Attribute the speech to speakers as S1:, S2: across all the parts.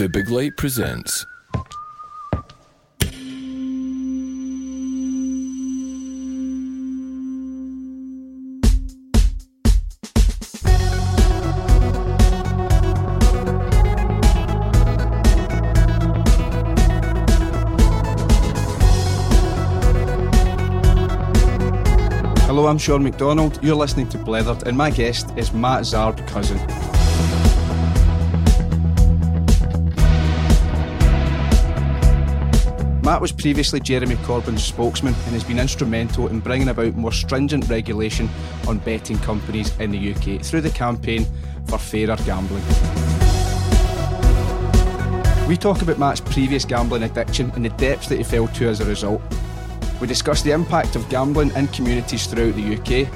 S1: The Big Light presents.
S2: Hello, I'm Sean McDonald. You're listening to Blethered, and my guest is Matt Zarb-Cousin. Matt was previously Jeremy Corbyn's spokesman and has been instrumental in bringing about more stringent regulation on betting companies in the UK through the campaign for fairer gambling. We talk about Matt's previous gambling addiction and the depths that he fell to as a result. We discuss the impact of gambling in communities throughout the UK.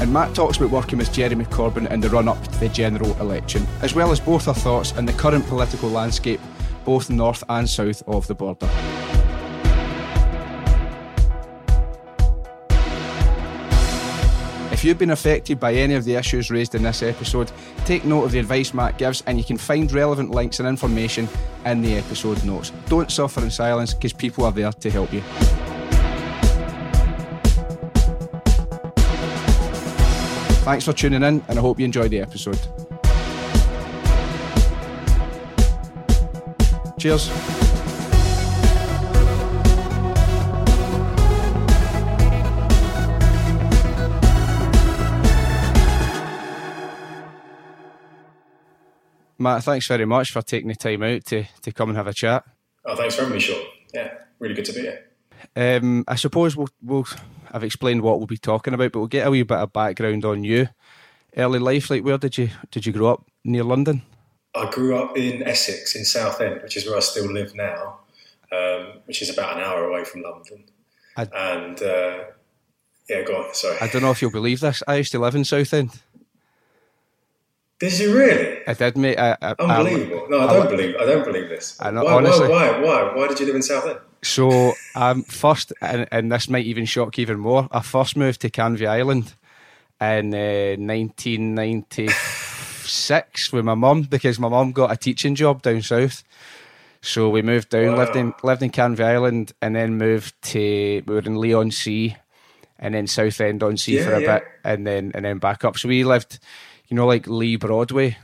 S2: And Matt talks about working with Jeremy Corbyn in the run up to the general election, as well as both our thoughts on the current political landscape, both north and south of the border. If you've been affected by any of the issues raised in this episode, take note of the advice Matt gives and you can find relevant links and information in the episode notes. Don't suffer in silence because people are there to help you. Thanks for tuning in, and I hope you enjoyed the episode. Cheers. Matt, thanks very much for taking the time out to, to come and have a chat.
S3: Oh, thanks for having me, Sean. Yeah, really good to be here.
S2: Um, I suppose we'll, we'll I've explained what we'll be talking about, but we'll get a wee bit of background on you. Early life, like where did you did you grow up near London?
S3: I grew up in Essex, in Southend, which is where I still live now, um, which is about an hour away from London.
S2: I-
S3: and uh, yeah, go on. Sorry.
S2: I don't know if you'll believe this. I used to live in Southend.
S3: Did you really?
S2: I did, mate. I, I,
S3: Unbelievable. no, I don't believe. I don't believe this.
S2: I know,
S3: why,
S2: honestly.
S3: why? Why? Why? Why did you live in Southend?
S2: So, um, first, and, and this might even shock you even more. I first moved to Canvey Island in uh, 1996 with my mum because my mum got a teaching job down south. So we moved down, lived in lived in Canvey Island, and then moved to we were in Leigh-on-Sea, and then Southend on Sea
S3: Yeah,
S2: for a
S3: yeah.
S2: bit, and then and then back up. So we lived, you know, like Leigh Broadway.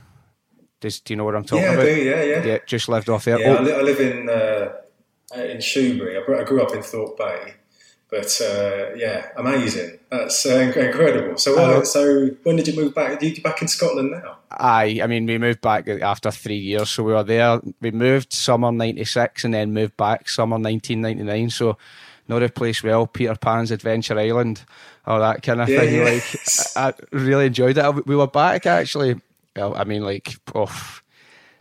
S2: Does, do you know what I'm talking
S3: Yeah,
S2: about?
S3: do. Yeah, yeah.
S2: Yeah, just lived off there.
S3: Yeah, I,
S2: Oh,
S3: I live in uh, in Shoebury. I, grew- up in Thorpe Bay, but uh, yeah, amazing. That's uh, incredible. So, uh, so when did you move back? You back in Scotland now?
S2: Aye, I mean, we moved back after three years, so we were there. We moved summer '96 and then moved back summer 1999. So, know the place well. Peter Pan's Adventure Island, all that kind of
S3: Yeah,
S2: thing.
S3: yeah.
S2: Like, I, I really enjoyed it. We were back actually. Well, I mean, like, oh,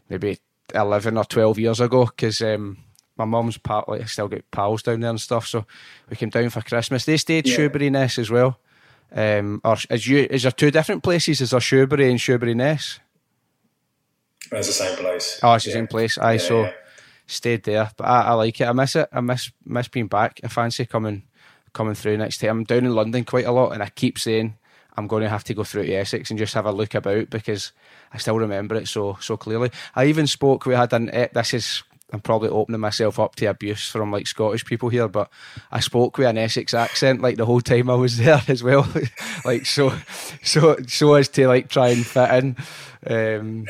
S2: maybe 11 or 12 years ago, because um, my mum's part, like, I still get pals down there and stuff. So, we came down for Christmas. They stayed
S3: Yeah.
S2: Shoebury Ness as well. Um, or is you is there two different places? Is there Shoebury and Shoebury Ness?
S3: It's the same place.
S2: Oh, it's the same place. Aye,
S3: Yeah,
S2: so
S3: yeah.
S2: Stayed there. But I, I like it. I miss it. I miss miss being back. I fancy coming coming through next time. I'm down in London quite a lot, and I keep saying I'm going to have to go through to Essex and just have a look about because I still remember it so so clearly. I even spoke. We had an. eh, This is. I'm probably opening myself up to abuse from like Scottish people here, but I spoke with an Essex accent like the whole time I was there as well, like so, so, so as to like try and fit in, um,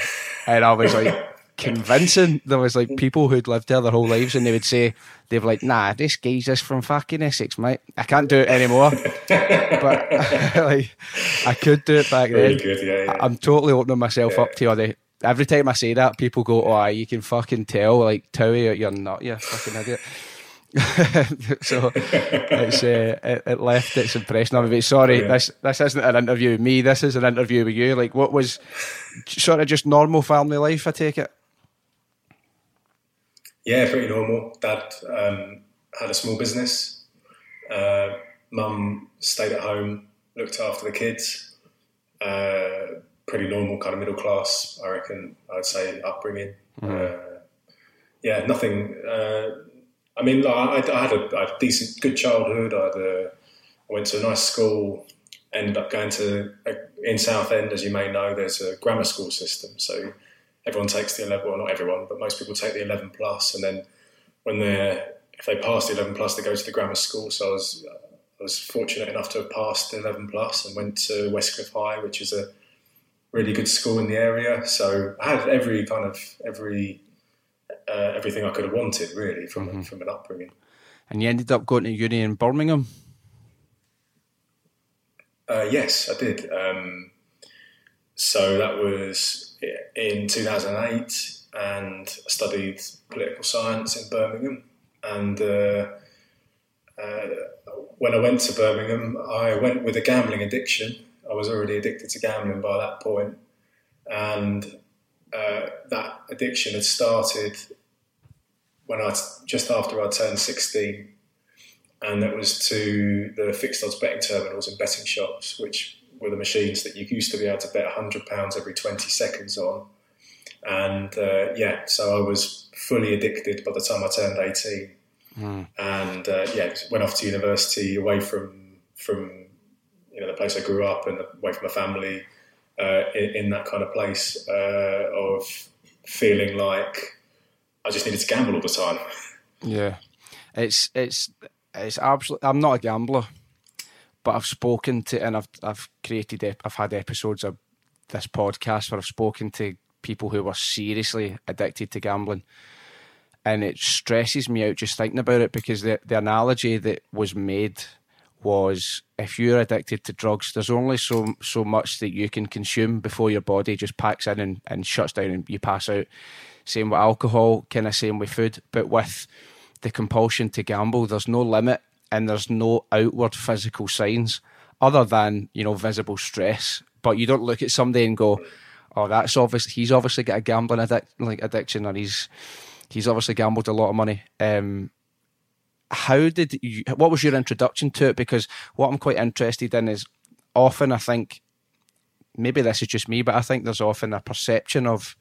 S2: and I was like convincing. There was like people who'd lived there their whole lives, and they would say they'd be like, "Nah, this guy's just from fucking Essex, mate. I can't do it anymore." but like, I could do it back
S3: Really
S2: then.
S3: good. Yeah, yeah.
S2: I'm totally opening myself up to the. Every time I say that, people go, "Oh, you can fucking tell, like Towie, you're not, you fucking idiot." so it's uh, it, it left its impression on me. But sorry,
S3: Yeah.
S2: this this isn't an interview with me. This is an interview with you. Like, what was sort of just normal family life? I take it.
S3: Yeah, pretty normal. Dad um, had a small business. Uh, Mum stayed at home, looked after the kids. Uh, pretty normal, kind of middle class, I reckon. I'd say upbringing. Uh, yeah, nothing. Uh, I mean, like, I, I, had a, I had a decent, good childhood. I, had a, I went to a nice school. Ended up going to in Southend, as you may know, there's a grammar school system. So everyone takes the 11, well, not everyone, but most people take the 11 plus, and then when they're if they pass the 11 plus, they go to the grammar school. So I was I was fortunate enough to have passed the 11 plus and went to Westcliff High, which is a really good school in the area. So I had every kind of every uh, everything I could have wanted really from mm-hmm. from an upbringing.
S2: And you ended up going to uni in Birmingham.
S3: Uh, yes, I did. Um, so that was in 2008, and I studied political science in Birmingham. And uh, uh, when I went to Birmingham, I went with a gambling addiction. I was already addicted to gambling by that point, and uh, that addiction had started when I just after I turned 16, and that was to the fixed odds betting terminals and betting shops, which were the machines that you used to be able to bet £100 every 20 seconds on. And uh, yeah, so I was fully addicted by the time I turned 18. Mm. And uh, yeah, went off to university away from from you know the place I grew up and away from my family uh, in, in, that kind of place uh, of feeling like I just needed to gamble all the time.
S2: Yeah, it's it's it's absolutely. I'm not a gambler, but I've spoken to and I've I've created I've had episodes of this podcast where I've spoken to people who were seriously addicted to gambling. And it stresses me out just thinking about it because the the analogy that was made was if you're addicted to drugs, there's only so so much that you can consume before your body just packs in and, and shuts down and you pass out. Same with alcohol, kind of same with food, but with the compulsion to gamble, there's no limit and there's no outward physical signs other than you know visible stress. But you don't look at somebody and go, "Oh, that's obvious. He's obviously got a gambling addic- like addiction, and he's he's obviously gambled a lot of money." Um, how did you? What was your introduction to it? Because what I'm quite interested in is often I think maybe this is just me, but I think there's often a perception of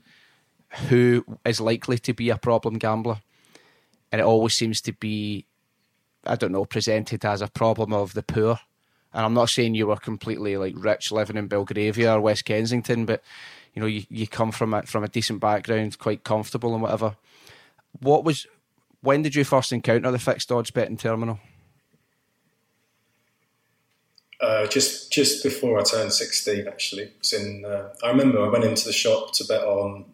S2: who is likely to be a problem gambler, and it always seems to be I don't know, presented as a problem of the poor. And I'm not saying you were completely like rich living in Belgravia or West Kensington, but you know, you, you come from a from a decent background, quite comfortable and whatever. What was when did you first encounter the fixed odds betting terminal?
S3: Uh, just just before I turned sixteen, actually. was in. Uh, I remember I went into the shop to bet on.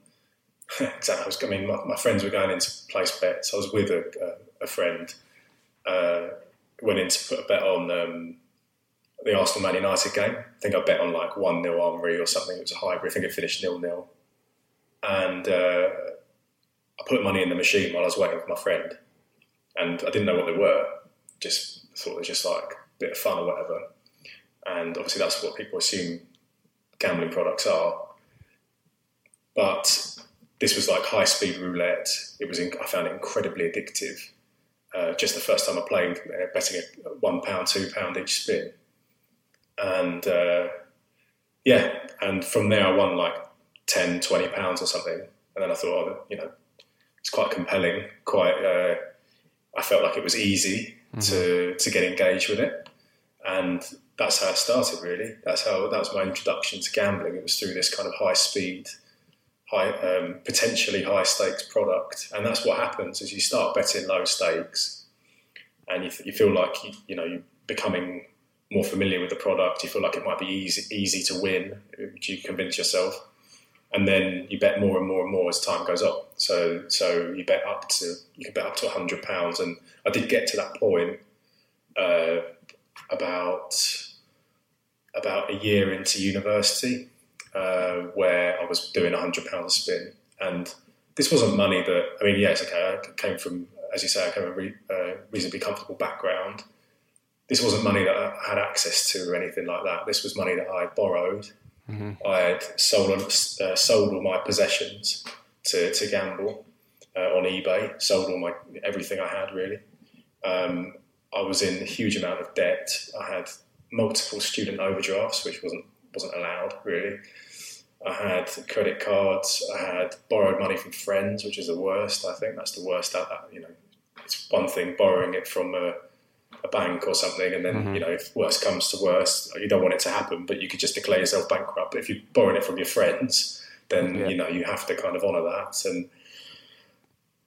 S3: exactly. I, was, I mean, my, my, friends were going into place bets. I was with a, a, a friend, uh, went in to put a bet on um, the Arsenal Man United game. I think I bet on like 1 0 Henry or something. It was a hybrid. I think it finished nil nil. And uh, I put money in the machine while I was waiting for my friend. And I didn't know what they were. Just thought it was just like a bit of fun or whatever. And obviously, that's what people assume gambling products are. But this was like high speed roulette. It was. I found it incredibly addictive uh, just the first time I played, uh, betting at one pound, two pound each spin, and uh, yeah, and from there I won like 10, 20 pounds or something, and then I thought, oh, you know, it's quite compelling. Quite, uh, I felt like it was easy mm-hmm. to to get engaged with it, and that's how it started. Really, that's how that was my introduction to gambling. It was through this kind of high speed high, um, potentially high stakes product, and that's what happens as you start betting low stakes, and you, you feel like you, you know you're becoming more familiar with the product. You feel like it might be easy easy to win, you convince yourself, and then you bet more and more and more as time goes on. So so you bet up to you can bet up to hundred pounds, and I did get to that point uh, about about a year into university uh, where I was doing a hundred pound a spin, and this wasn't money that I mean, yes, okay, I came from, as you say, I came from a re, uh, reasonably comfortable background. This wasn't money that I had access to or anything like that. This was money that I borrowed. Mm-hmm. I had sold uh, sold all my possessions to, to gamble uh, on eBay. Sold all my everything I had really. Um, I was in a huge amount of debt. I had multiple student overdrafts, which wasn't wasn't allowed really. I had credit cards. I had borrowed money from friends, which is the worst. I think that's the worst. That, that you know, it's one thing borrowing it from a, a bank or something, and then mm-hmm. you know, if worst comes to worst, you don't want it to happen, but you could just declare yourself bankrupt. But if you're borrowing it from your friends, then
S2: Yeah.
S3: you know you have to kind of honour that and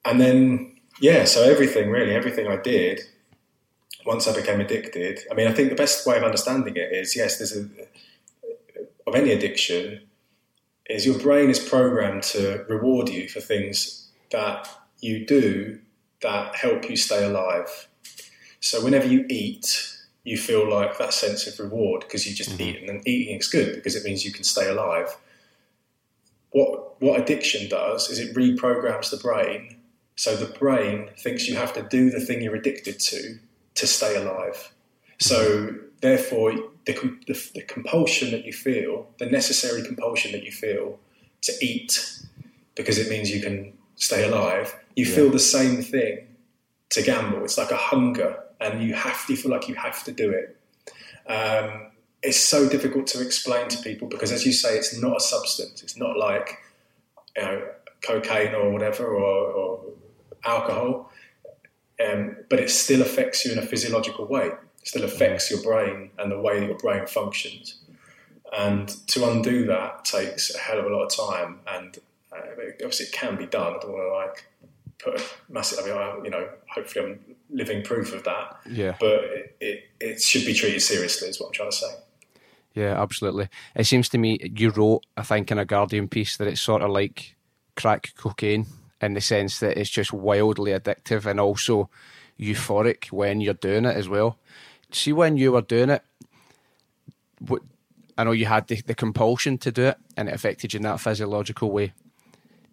S3: and then yeah, so everything really, everything I did once I became addicted. I mean, I think the best way of understanding it is yes, there's a of any addiction is your brain is programmed to reward you for things that you do that help you stay alive. So whenever you eat, you feel like that sense of reward because you just mm-hmm. eat, and eating is good because it means you can stay alive. What what addiction does is it reprograms the brain, so the brain thinks you have to do the thing you're addicted to to stay alive. So therefore, the, the, the compulsion that you feel, the necessary compulsion that you feel to eat, because it means you can stay alive, you feel the same thing to gamble. It's like a hunger, and you have to you feel like you have to do it. Um, it's so difficult to explain to people because, as you say, it's not a substance. It's not like you know cocaine or whatever or, or alcohol, um, but it still affects you in a physiological way. It still affects your brain and the way that your brain functions. And to undo that takes a hell of a lot of time. And uh, obviously, it can be done. I don't want to like put a massive. I mean, I, you know, hopefully, I'm living proof of that.
S2: Yeah.
S3: But it, it, it should be treated seriously. Is what I'm trying to say.
S2: Yeah, absolutely. It seems to me you wrote, I think, in a Guardian piece that it's sort of like crack cocaine in the sense that it's just wildly addictive and also euphoric when you're doing it as well. See, when you were doing it, what, I know you had the, the compulsion to do it and it affected you in that physiological way.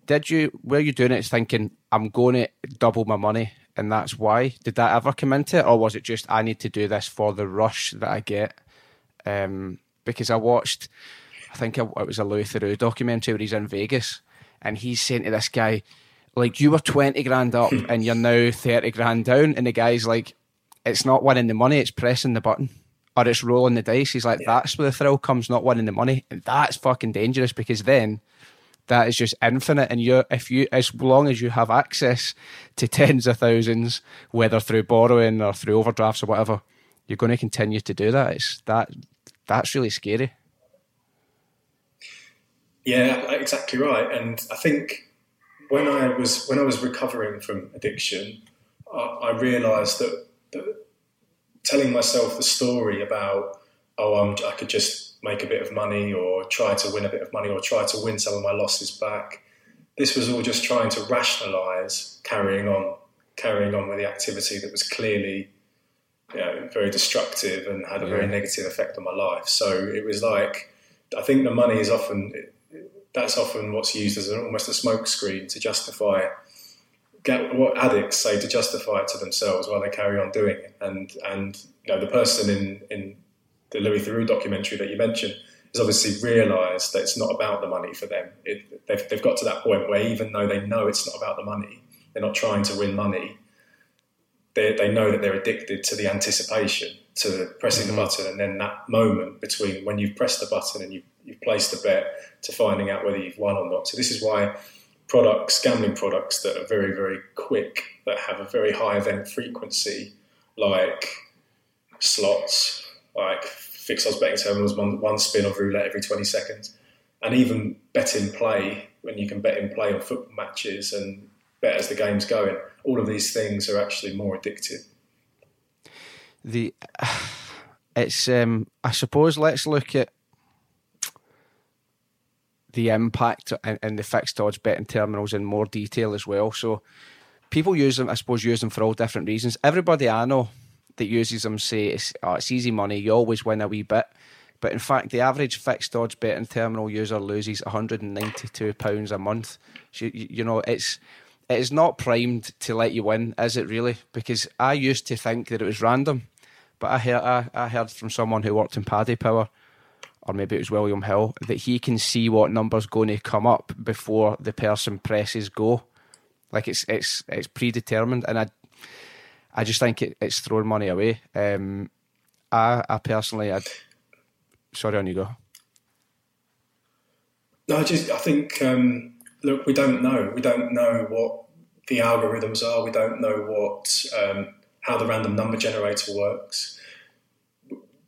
S2: Did you, were you doing it thinking, I'm going to double my money and that's why? Did that ever come into it? Or was it just, I need to do this for the rush that I get? Um, because I watched, I think it was a Louis Theroux documentary where he's in Vegas and he's saying to this guy, like, you were 20 grand up and you're now 30 grand down. And the guy's like, it's not winning the money, it's pressing the button or it's rolling the dice. He's like, that's where the thrill comes, not winning the money. And that's fucking dangerous because then that is just infinite. And you're, if you, as long as you have access to tens of thousands, whether through borrowing or through overdrafts or whatever, you're going to continue to do that. It's that, that's really scary.
S3: Yeah, exactly right. And I think when I was when I was recovering from addiction, I, I realised that telling myself the story about oh I'm, I could just make a bit of money or try to win a bit of money or try to win some of my losses back. This was all just trying to rationalise carrying on, carrying on with the activity that was clearly you know, very destructive and had a very negative effect on my life. So it was like, I think the money is often, that's often what's used as an, almost a smokescreen to justify get what addicts say to justify it to themselves while they carry on doing it. And and you know the person in in the Louis Theroux documentary that you mentioned has obviously realised that it's not about the money for them. It, they've they've got to that point where even though they know it's not about the money, they're not trying to win money. They they know that they're addicted to the anticipation, to pressing the mm-hmm. button, and then that moment between when you've pressed the button and you you've placed the bet to finding out whether you've won or not. So this is why products, gambling products that are very, very quick, that have a very high event frequency, like slots, like fixed odds betting terminals, one, one spin of roulette every 20 seconds, and even bet in play, when you can bet in play on football matches and bet as the game's going, all of these things are actually more addictive.
S2: The, it's, um, I suppose, let's look at the impact and, and the fixed odds betting terminals in more detail as well. So people use them, I suppose, use them for all different reasons. Everybody I know that uses them say it's, oh, it's easy money, you always win a wee bit. But in fact, the average fixed odds betting terminal user loses £192 a month. So, you, know, it's it is not primed to let you win, is it really? Because I used to think that it was random, but I heard I, I heard from someone who worked in Paddy Power, or maybe it was William Hill, that he can see what number's going to come up before the person presses go. Like it's it's it's predetermined, and I I just think it, it's throwing money away. Um, I I personally, I sorry, on you go.
S3: No, I just I think um, look, we don't know. We don't know what the algorithms are. We don't know what um, how the random number generator works.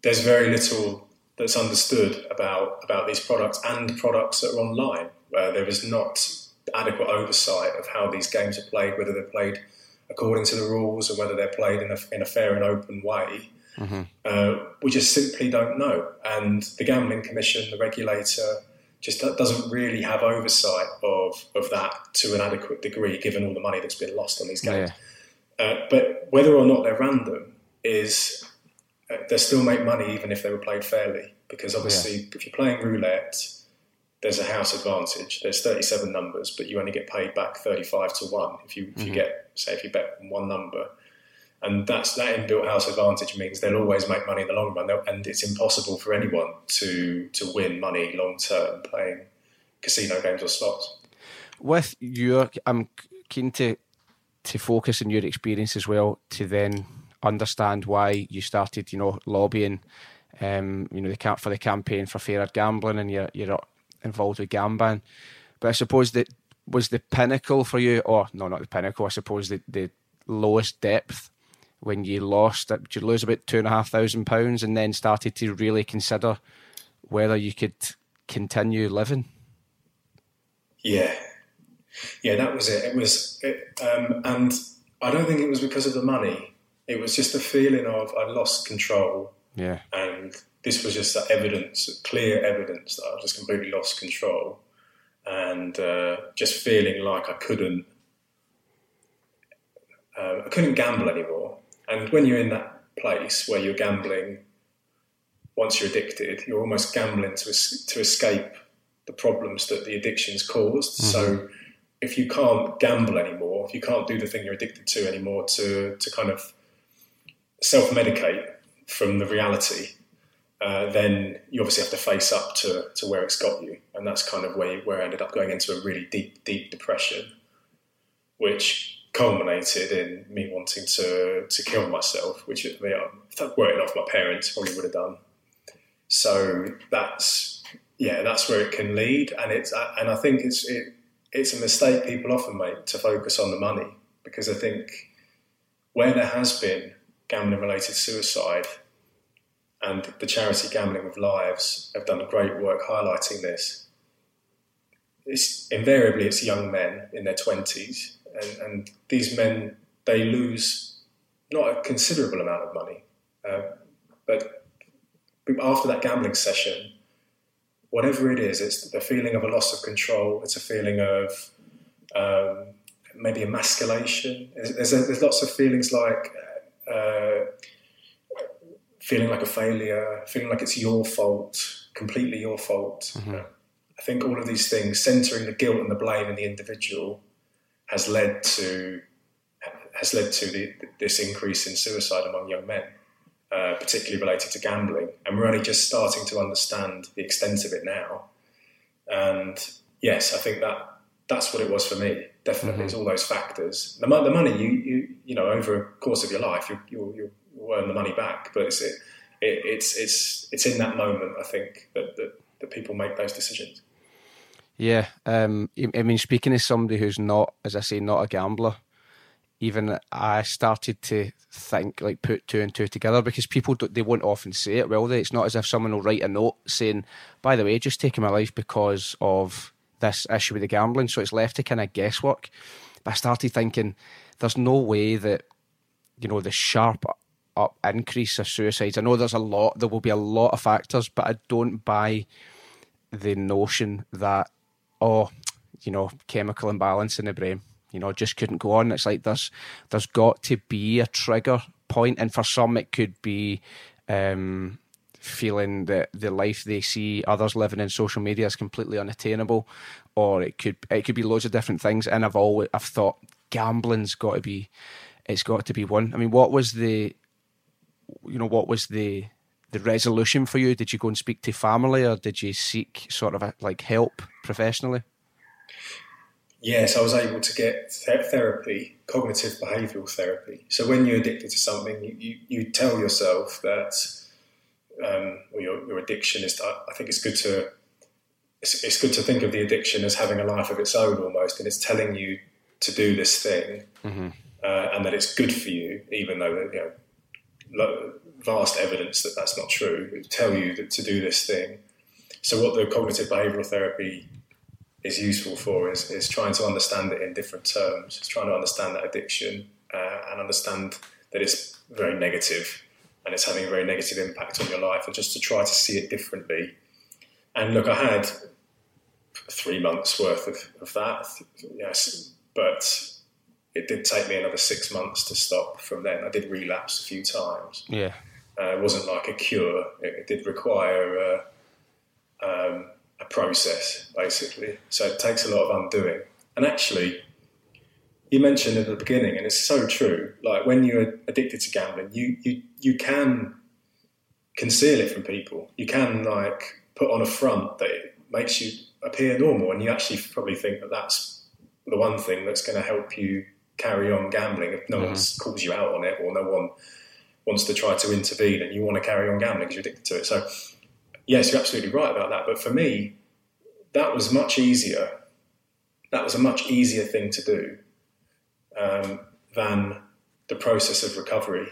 S3: There's very little that's understood about about these products and products that are online. where there is not adequate oversight of how these games are played, whether they're played according to the rules or whether they're played in a, in a fair and open way. Mm-hmm. Uh, we just simply don't know. And the Gambling Commission, the regulator, just doesn't really have oversight of, of that to an adequate degree, given all the money that's been lost on these games. Yeah. Uh, but whether or not they're random is they still make money even if they were played fairly. Because obviously, yeah. if you're playing roulette, there's a house advantage. There's 37 numbers, but you only get paid back 35 to one if you if mm-hmm. you get say if you bet one number and that's that inbuilt house advantage means they'll always make money in the long run, and it's impossible for anyone to to win money long term playing casino games or slots.
S2: With your, I'm keen to to focus on your experience as well to then understand why you started, you know, lobbying, um, you know, the camp for the campaign for fairer gambling, and you're you're involved with Gamban. But I suppose that was the pinnacle for you, or no, not the pinnacle. I suppose the the lowest depth when you lost, did you lose about two and a half thousand pounds and then started to really consider whether you could continue living?
S3: Yeah, yeah, that was it. It was, it, um, and I don't think it was because of the money. It was just a feeling of I lost control.
S2: Yeah,
S3: and this was just evidence, clear evidence that I just completely lost control, and uh, just feeling like I couldn't, uh, I couldn't gamble anymore. And when you're in that place where you're gambling, once you're addicted, you're almost gambling to to escape the problems that the addiction's caused. Mm-hmm. So if you can't gamble anymore, if you can't do the thing you're addicted to anymore, to to kind of self medicate from the reality, uh, then you obviously have to face up to, to where it's got you, and that's kind of where where I ended up going into a really deep deep depression, which culminated in me wanting to to kill myself, which you know, working off my parents probably would have done. So that's yeah, that's where it can lead, and it's and I think it's it, it's a mistake people often make to focus on the money because I think where there has been gambling related suicide and the charity Gambling with Lives have done great work highlighting this. It's invariably it's young men in their twenties and, and these men they lose not a considerable amount of money, uh, but after that gambling session, whatever it is, it's the feeling of a loss of control. It's a feeling of um, maybe emasculation. There's, there's, there's, lots of feelings like uh, feeling like a failure, feeling like it's your fault, completely your fault. Mm-hmm. I think all of these things, centering the guilt and the blame in the individual, has led to has led to the, this increase in suicide among young men, uh, particularly related to gambling. And we're only just starting to understand the extent of it now. And yes, I think that that's what it was for me. Definitely, mm-hmm. it's all those factors. The, the, money, you, you you know, over a course of your life, you you you earn the money back. But it's it, it, it's it's it's in that moment, I think, that, that that people make those decisions.
S2: Yeah, um, I mean, speaking as somebody who's not, as I say, not a gambler, even I started to think, like, put two and two together because people they won't often say it, will they? It's not as if someone will write a note saying, "By the way, just taking my life because of this issue with the gambling." So it's left to kind of guesswork. But I started thinking, there's no way that you know the sharp up increase of suicides. I know there's a lot, there will be a lot of factors, but I don't buy the notion that oh, you know, chemical imbalance in the brain. You know, just couldn't go on. It's like there's there's got to be a trigger point, and for some it could be um, feeling that the life they see others living in social media is completely unattainable, or it could it could be loads of different things. And I've always I've thought gambling's got to be it's got to be one. I mean, what was the you know what was the the resolution for you? Did you go and speak to family, or did you seek sort of a, like help professionally?
S3: Yes, I was able to get therapy, cognitive behavioural therapy. So when you're addicted to something, you, you, you tell yourself that, um, or your, your addiction is. I think it's good to it's, it's good to think of the addiction as having a life of its own almost, and it's telling you to do this thing, mm-hmm. uh, and that it's good for you, even though you know vast evidence that that's not true. It tell you that to do this thing. So what the cognitive behavioural therapy is useful for is, is trying to understand it in different terms. It's trying to understand that addiction uh, and understand that it's very negative and it's having a very negative impact on your life, and just to try to see it differently. And look, I had three months worth of, of that, yes, but it did take me another six months to stop from then. I did relapse a few times.
S2: Yeah.
S3: Uh, it wasn't like a cure. It, it did require uh, um, a process, basically. So it takes a lot of undoing. And actually, you mentioned at the beginning, and it's so true. Like when you're addicted to gambling, you you you can conceal it from people. You can like put on a front that makes you appear normal, and you actually probably think that that's the one thing that's going to help you carry on gambling if no mm-hmm. one calls you out on it or no one wants to try to intervene and you want to carry on gambling because you're addicted to it. So, yes, you're absolutely right about that. But for me, that was much easier. That was a much easier thing to do um, than the process of recovery.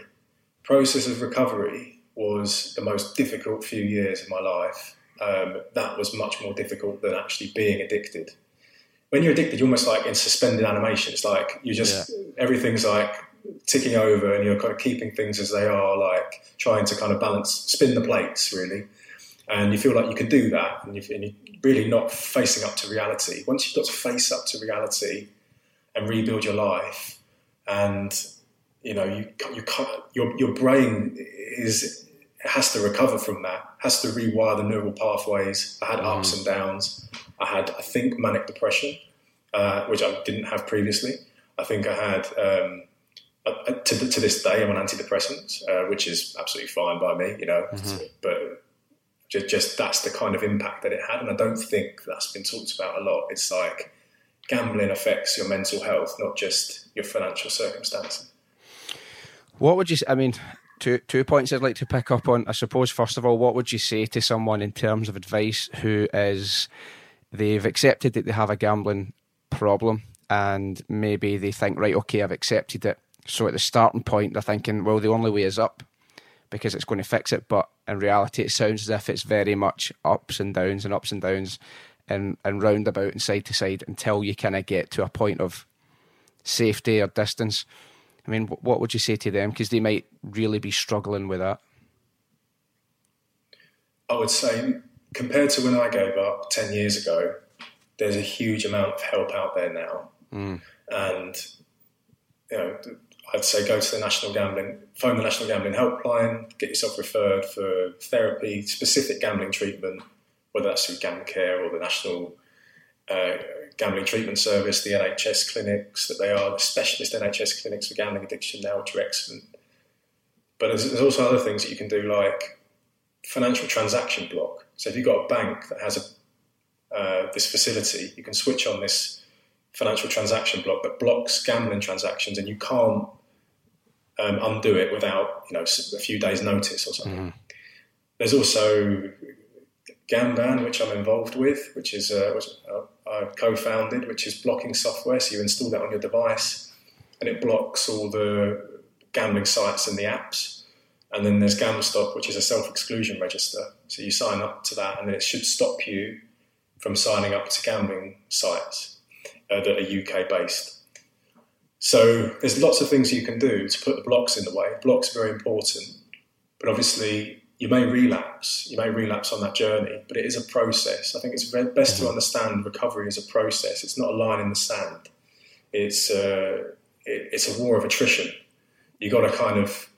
S3: Process of recovery was the most difficult few years of my life. Um, that was much more difficult than actually being addicted. When you're addicted, you're almost like in suspended animation. It's like you just yeah. everything's like ticking over, and you're kind of keeping things as they are, like trying to kind of balance, spin the plates, really. And you feel like you can do that, and, you, are really not facing up to reality. Once you've got to face up to reality, and rebuild your life. And you know, you you your your brain is has to recover from that, has to rewire the neural pathways. I had mm. ups and downs. I had, I think, manic depression, uh, which I didn't have previously. I think I had. Um, to, to, this day, I'm on antidepressants, uh, which is absolutely fine by me, you know. Mm-hmm. But just, just that's the kind of impact that it had, and I don't think that's been talked about a lot. It's like gambling affects your mental health, not just your financial circumstances.
S2: What would you? I mean, two two points I'd like to pick up on. I suppose first of all, what would you say to someone in terms of advice who is they've accepted that they have a gambling problem and maybe they think right, okay, I've accepted it. So at the starting point, they're thinking, well, the only way is up because it's going to fix it. But in reality, it sounds as if it's very much ups and downs and ups and downs and, and roundabout and side to side until you kind of get to a point of safety or distance. I mean, what would you say to them? Because they might really be struggling with that.
S3: I would say, compared to when I gave up 10 years ago, there's a huge amount of help out there now. Mm. And, you know, I'd say go to the National Gambling, phone the National Gambling Helpline, get yourself referred for therapy, specific gambling treatment, whether that's through Gambling Care or the National uh, Gambling Treatment Service, the NHS clinics that they are, the specialist NHS clinics for gambling addiction now, which are excellent. But there's, there's also other things that you can do, like financial transaction block. So if you've got a bank that has a, uh, this facility, you can switch on this financial transaction block that blocks gambling transactions, and you can't um, undo it without you know a few days' notice or something. Mm. There's also Gamban, which I'm involved with, which is uh, which I co-founded, which is blocking software. So you install that on your device, and it blocks all the gambling sites and the apps. And then there's GamStop, which is a self-exclusion register. So you sign up to that, and then it should stop you from signing up to gambling sites uh, that are UK based. So there's lots of things you can do to put the blocks in the way. Blocks are very important, but obviously you may relapse. You may relapse on that journey, but it is a process. I think it's best mm-hmm. to understand recovery as a process. It's not a line in the sand. It's a, uh, it, it's a war of attrition. You got to kind of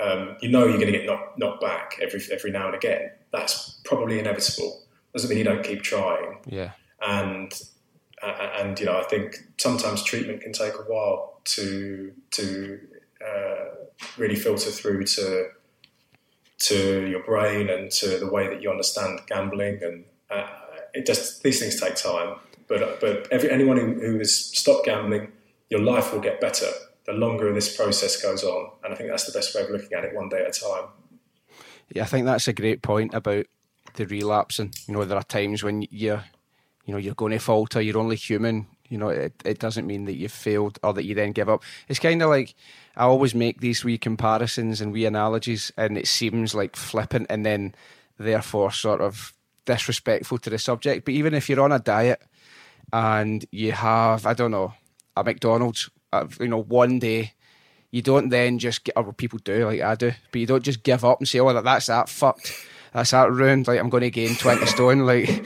S3: um, you know you're going to get knocked, knocked back every every now and again. That's probably inevitable. Doesn't mean you don't keep trying.
S2: Yeah.
S3: And and you know I think sometimes treatment can take a while to to uh, really filter through to to your brain and to the way that you understand gambling. And uh, it just these things take time. But but every, anyone who, who has stopped gambling, your life will get better the longer this process goes on. And I think that's the best way of looking at it, one day at a time.
S2: Yeah, I think that's a great point about the relapsing. You know, there are times when you're, you know, you're going to falter. You're only human. You know, it, it doesn't mean that you've failed or that you then give up. It's kind of like I always make these wee comparisons and wee analogies, and it seems like flippant and then therefore sort of disrespectful to the subject. But even if you're on a diet and you have I don't know a McDonald's. Uh, you know, one day you don't then just get, or people do like I do, but you don't just give up and say, "Oh, that's that fucked, that's that ruined." Like I'm going to gain twenty stone. Like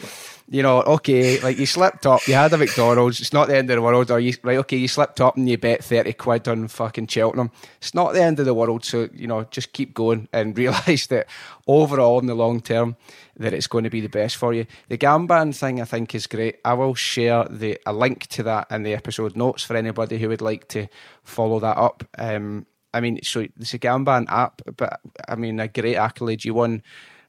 S2: you know, okay, like you slipped up, you had a McDonald's, it's not the end of the world, or you, right, okay, you slipped up and you bet 30 quid on fucking Cheltenham. It's not the end of the world, so, you know, just keep going and realise that overall in the long term, that it's going to be the best for you. The Gamban thing, I think, is great. I will share the a link to that in the episode notes for anybody who would like to follow that up. Um, I mean, so it's a Gamban app, but I mean, a great accolade. You won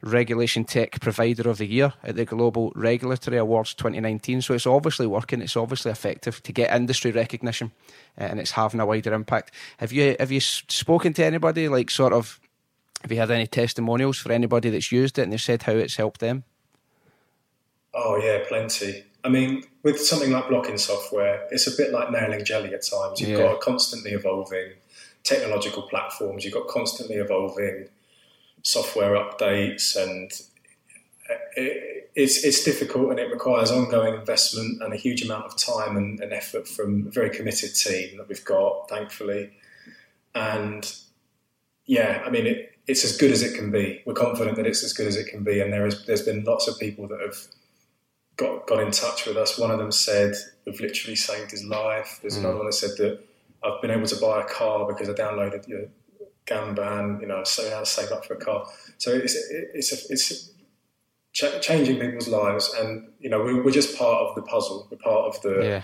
S2: Regulation Tech Provider of the Year at the Global Regulatory Awards 2019. So it's obviously working. It's obviously effective to get industry recognition, uh, and it's having a wider impact. Have you have you spoken to anybody like sort of? Have you had any testimonials for anybody that's used it and they've said how it's helped them?
S3: Oh yeah, plenty. I mean, with something like blocking software, it's a bit like nailing jelly at times. You've yeah. got constantly evolving technological platforms. You've got constantly evolving software updates, and it, it's it's difficult and it requires ongoing investment and a huge amount of time and, and effort from a very committed team that we've got, thankfully. And yeah, I mean, it, it's as good as it can be. We're confident that it's as good as it can be, and there is there's been lots of people that have got got in touch with us. One of them said we've literally saved his life. There's mm. another one that said that I've been able to buy a car because I downloaded you Gamban, you know, so how to save up for a car. So it's it's a, it's ch- changing people's lives, and you know, we, are just part of the puzzle. We're part of the yeah.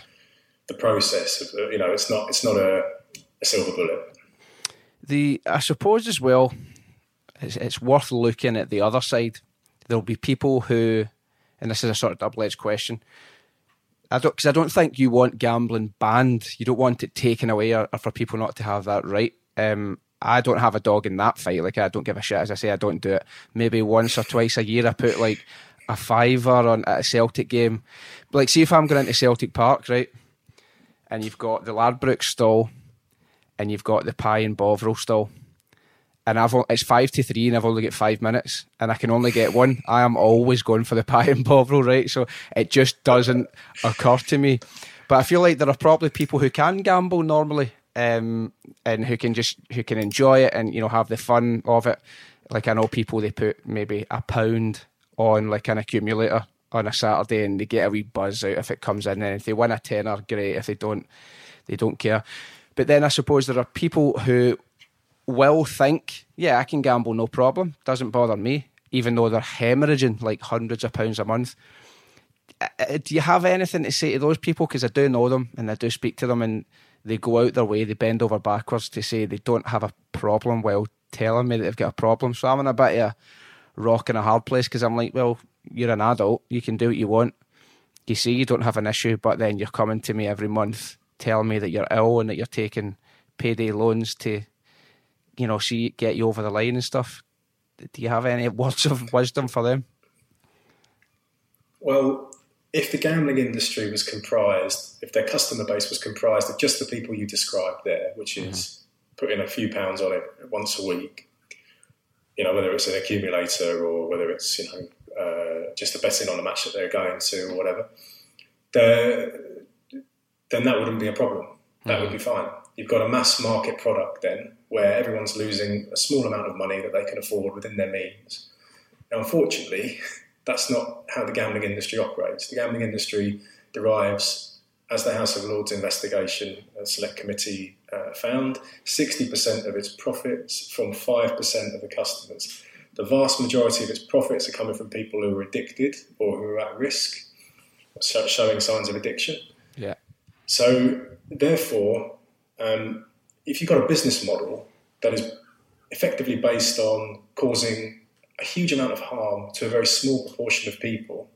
S3: the process. Of, you know, it's not it's not a, a silver bullet.
S2: The I suppose as well, it's, it's worth looking at the other side. There'll be people who, and this is a sort of double edged question. I don't because I don't think you want gambling banned. You don't want it taken away or, or for people not to have that right. Um, I don't have a dog in that fight. Like I don't give a shit. As I say, I don't do it. Maybe once or twice a year, I put like a fiver on at a Celtic game. But like, see if I'm going into Celtic Park, right? And you've got the Ladbrokes stall, and you've got the pie and bovril stall, and I've it's five to three, and I've only got five minutes, and I can only get one. I am always going for the pie and bovril, right? So it just doesn't occur to me. But I feel like there are probably people who can gamble normally um, and who can just who can enjoy it and you know have the fun of it. Like I know people they put maybe a pound on like an accumulator on a Saturday and they get a wee buzz out if it comes in. And if they win a tenner, great. If they don't, they don't care. But then I suppose there are people who will think, yeah, I can gamble, no problem. Doesn't bother me, even though they're hemorrhaging like hundreds of pounds a month. Uh, uh, do you have anything to say to those people? Because I do know them and I do speak to them, and they go out their way, they bend over backwards to say they don't have a problem while telling me that they've got a problem. So I'm in a bit of a rock and a hard place because I'm like, well, you're an adult, you can do what you want. You see, you don't have an issue, but then you're coming to me every month telling me that you're ill and that you're taking payday loans to, you know, see get you over the line and stuff. Do you have any words of wisdom for them?
S3: Well, if the gambling industry was comprised, if their customer base was comprised of just the people you described there, which is mm-hmm. putting a few pounds on it once a week, you know, whether it's an accumulator or whether it's, you know, uh, just a betting on a match that they're going to or whatever, then that wouldn't be a problem. That mm-hmm. would be fine. You've got a mass market product then where everyone's losing a small amount of money that they can afford within their means. Now, unfortunately, that's not how the gambling industry operates. The gambling industry derives, as the House of Lords investigation uh, select committee uh, found, 60% of its profits from 5% of the customers. The vast majority of its profits are coming from people who are addicted or who are at risk, showing signs of addiction.
S2: Yeah.
S3: So, therefore, um, if you've got a business model that is effectively based on causing a huge amount of harm to a very small proportion of people,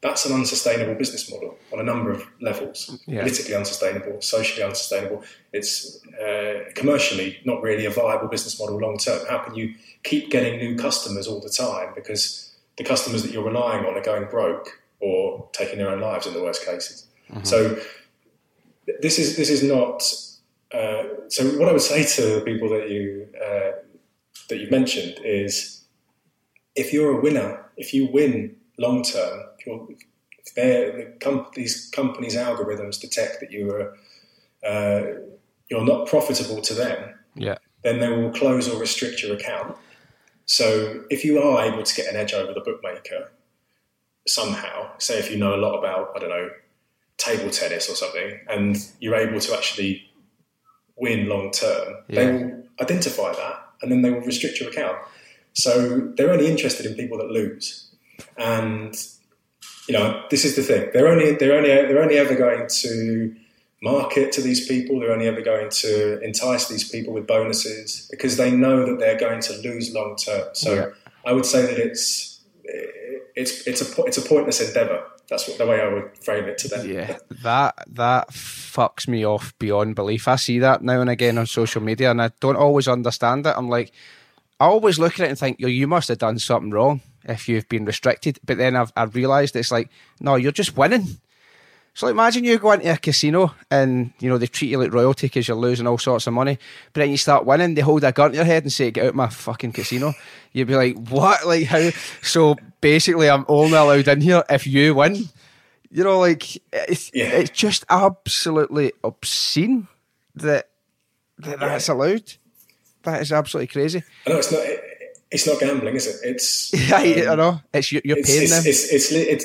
S3: that's an unsustainable business model on a number of levels. Yeah. Politically unsustainable, socially unsustainable. It's uh, commercially not really a viable business model long term. How can you keep getting new customers all the time because the customers that you're relying on are going broke or taking their own lives in the worst cases? Mm-hmm. So this is this is not. Uh, so what I would say to the people that you uh, that you mentioned is if you're a winner, if you win long term, the com- these companies' algorithms detect that you are uh, you're not profitable to them,
S2: Yeah.
S3: then they will close or restrict your account. So if you are able to get an edge over the bookmaker somehow, say if you know a lot about, I don't know, table tennis or something, and you're able to actually win long term, they will identify that and then they will restrict your account. So they're only interested in people that lose. And you know, this is the thing. They're only they're only they're only ever going to market to these people. They're only ever going to entice these people with bonuses because they know that they're going to lose long term. So
S2: Yeah.
S3: I would say that it's it's it's a it's a pointless endeavor. That's what, the way I would frame it to them.
S2: Yeah, that that fucks me off beyond belief. I see that now and again on social media, and I don't always understand it. I'm like, I always look at it and think, yo, you must have done something wrong if you've been restricted. But then I've I've realised it's like, no, you're just winning. So imagine you go into a casino and you know they treat you like royalty because you're losing all sorts of money, but then you start winning, they hold a gun to your head and say, "Get out of my fucking casino." You'd be like, "What? Like how?" So basically, I'm only allowed in here if you win. You know, like it's
S3: Yeah.
S2: it's just absolutely obscene that, that that's allowed. That is absolutely crazy.
S3: I know it's not it's not gambling, is it? It's
S2: Yeah, I
S3: um,
S2: know. It's you- you're
S3: it's,
S2: paying
S3: it's,
S2: them.
S3: It's, it's, it's,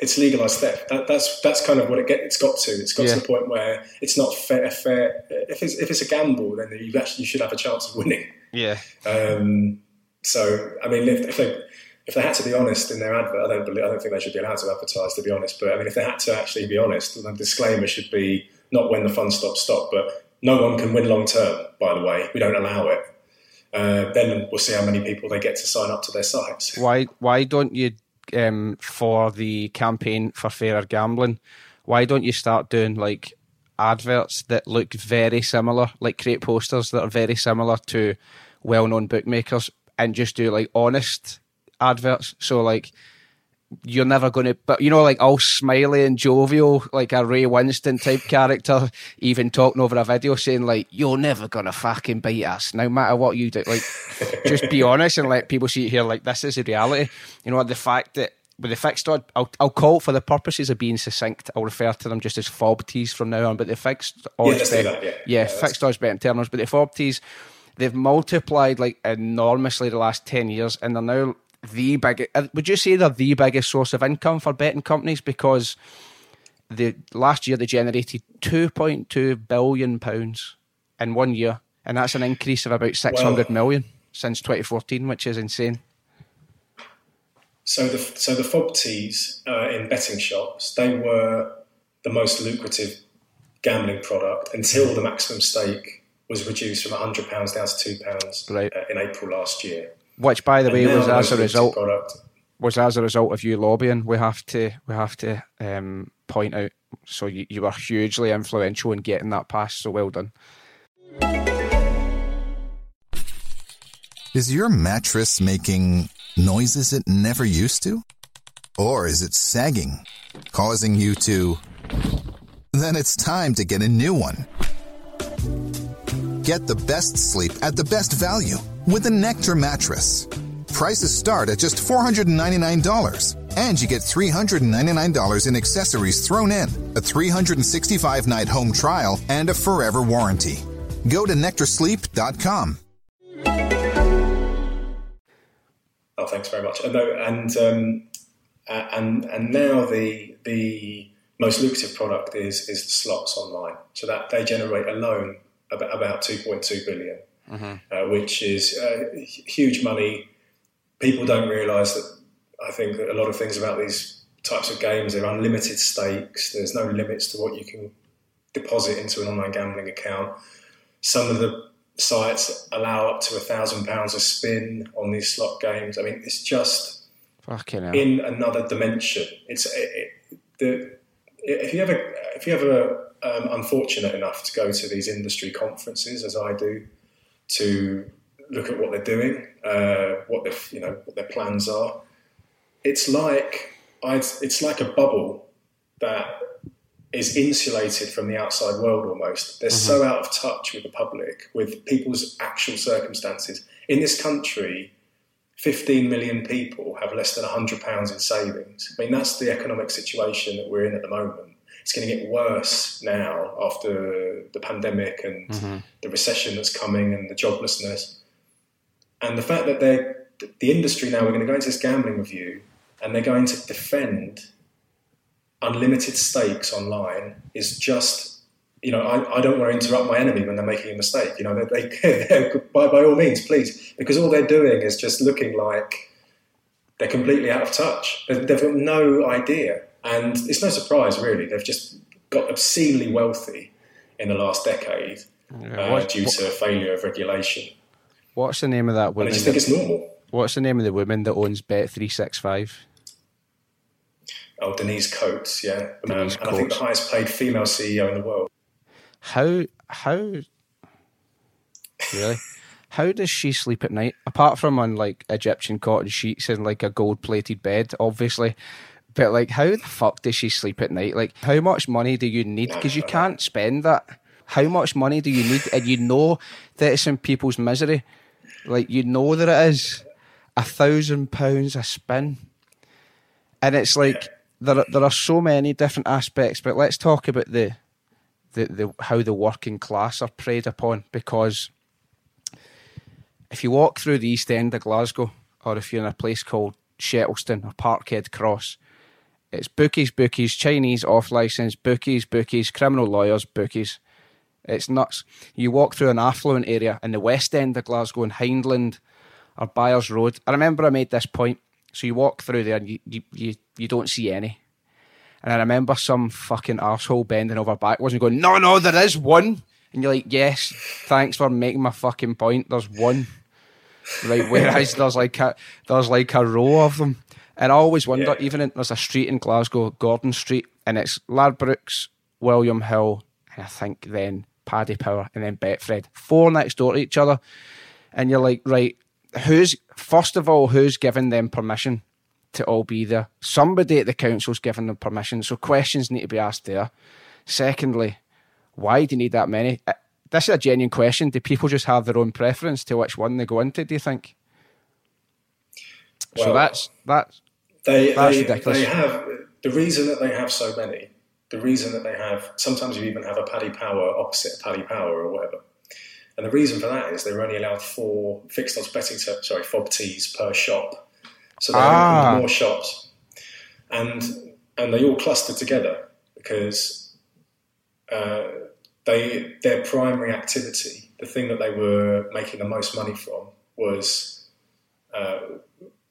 S3: it's legalized theft. That, that's that's kind of what it get, it's got to. It's got
S2: Yeah.
S3: to the point where it's not fair. fair if it's if it's a gamble, then you actually you should have a chance of winning.
S2: yeah,
S3: Um, so I mean, if, if they if they had to be honest in their advert, I don't believe, I don't think they should be allowed to advertise. To be honest, but I mean, if they had to actually be honest, the disclaimer should be not when the fun stops stop, but no one can win long term. By the way, we don't allow it. Uh, then we'll see how many people they get to sign up to their sites.
S2: why why don't you um for the campaign for fairer gambling why don't you start doing like adverts that look very similar like create posters that are very similar to well-known bookmakers and just do like honest adverts so like you're never going to but you know like all smiley and jovial like a Ray Winstone type character even talking over a video saying like you're never gonna fucking beat us no matter what you do like just be honest and let people see it here like this is the reality you know the fact that with the fixed odds I'll, I'll call for the purposes of being succinct I'll refer to them just as FOBTs from now on but the fixed odds
S3: let's
S2: bet-
S3: yeah.
S2: yeah,
S3: Yeah,
S2: fixed odds betting terminals but the FOBTs they've multiplied like enormously the last 10 years and they're now the big would you say they're the biggest source of income for betting companies because the last year they generated 2.2 billion pounds in one year and that's an increase of about six hundred million since 2014 which is insane
S3: So the so the FOBTs uh, in betting shops they were the most lucrative gambling product until the maximum stake was reduced from hundred pounds down to two pounds
S2: Right.
S3: uh, in April last year.
S2: Which by the way was as a result
S3: product.
S2: was as a result of you lobbying we have to we have to um, point out so you, you were hugely influential in getting that passed so well done
S1: Is your mattress making noises it never used to? Or is it sagging, causing you to. Then it's time to get a new one. Get the best sleep at the best value with a Nectar mattress. Prices start at just $499, and you get $399 in accessories thrown in, a 365 night home trial, and a forever warranty. Go to nectarsleep.com.
S3: Oh, thanks very much. And and um, and and now the the most lucrative product is is slots online. So that they generate alone about about two point two billion, uh, which is uh, huge money. People don't realise that. I think that a lot of things about these types of games they're unlimited stakes. There's no limits to what you can deposit into an online gambling account. Some of the sites allow up to a thousand pounds a spin on these slot games. I mean, it's just
S2: fucking hell
S3: in another dimension. It's it, it, the if you ever if you ever um, unfortunate enough to go to these industry conferences as I do to look at what they're doing, uh, what their you know what their plans are. It's like I'd, it's like a bubble that is insulated from the outside world almost. They're so out of touch with the public, with people's actual circumstances. In this country, 15 million people have less than £100 in savings. I mean, that's the economic situation that we're in at the moment. It's going to get worse now after the pandemic and mm-hmm. the recession that's coming and the joblessness. And the fact that they're, the industry now, we're going to go into this gambling review and they're going to defend unlimited stakes online is just you know, I, I, don't want to interrupt my enemy when they're making a mistake. You know, they, they by, by all means, please, because all they're doing is just looking like they're completely out of touch. They've got no idea, and it's no surprise really. They've just got obscenely wealthy in the last decade uh, due to a failure of regulation.
S2: What's the name of that woman?
S3: And I just think it's normal.
S2: What's the name of the woman that owns Bet three six five?
S3: Oh, Denise Coates, yeah. Denise um, and I think the highest paid female CEO in the world.
S2: How how really? how does she sleep at night? Apart from on like Egyptian cotton sheets and like a gold plated bed, obviously. But like, how the fuck does she sleep at night? Like, how much money do you need? Because you can't spend that. How much money do you need? And you know that it's in people's misery. Like, you know that it is a thousand pounds a spin. And it's like, there, there are so many different aspects, but let's talk about the the, the how the working class are preyed upon because if you walk through the East End of Glasgow or if you're in a place called Shettleston or Parkhead Cross, it's bookies, bookies, Chinese off license, bookies, bookies, criminal lawyers, bookies. It's nuts. You walk through an affluent area in the West End of Glasgow in Hyndland or Byres Road. I remember I made this point. So you walk through there and you, you, you, you don't see any. And I remember some fucking asshole bending over backwards and going, "No, no, there is one." And you're like, "Yes, thanks for making my fucking point. There's one." Right, whereas there's like a there's like a row of them. And I always wonder, yeah. even in, there's a street in Glasgow, Gordon Street, and it's Ladbrokes, William Hill, and I think then Paddy Power, and then Betfred, four next door to each other. And you're like, right, who's first of all, who's given them permission to all be there. Somebody at the council's given them permission, so questions need to be asked there. Secondly, why do you need that many? Uh, this is a genuine question. Do people just have their own preference to which one they go into? Do you think? Well, so that's that's
S3: they, that's they, ridiculous. They have the reason that they have so many. The reason that they have sometimes you even have a Paddy Power opposite a Paddy Power or whatever. And the reason for that is they're only allowed four fixed odds betting, sorry, FOBTs per shop so they ah. opened more shops, and and they all clustered together because uh, they their primary activity, the thing that they were making the most money from, was uh,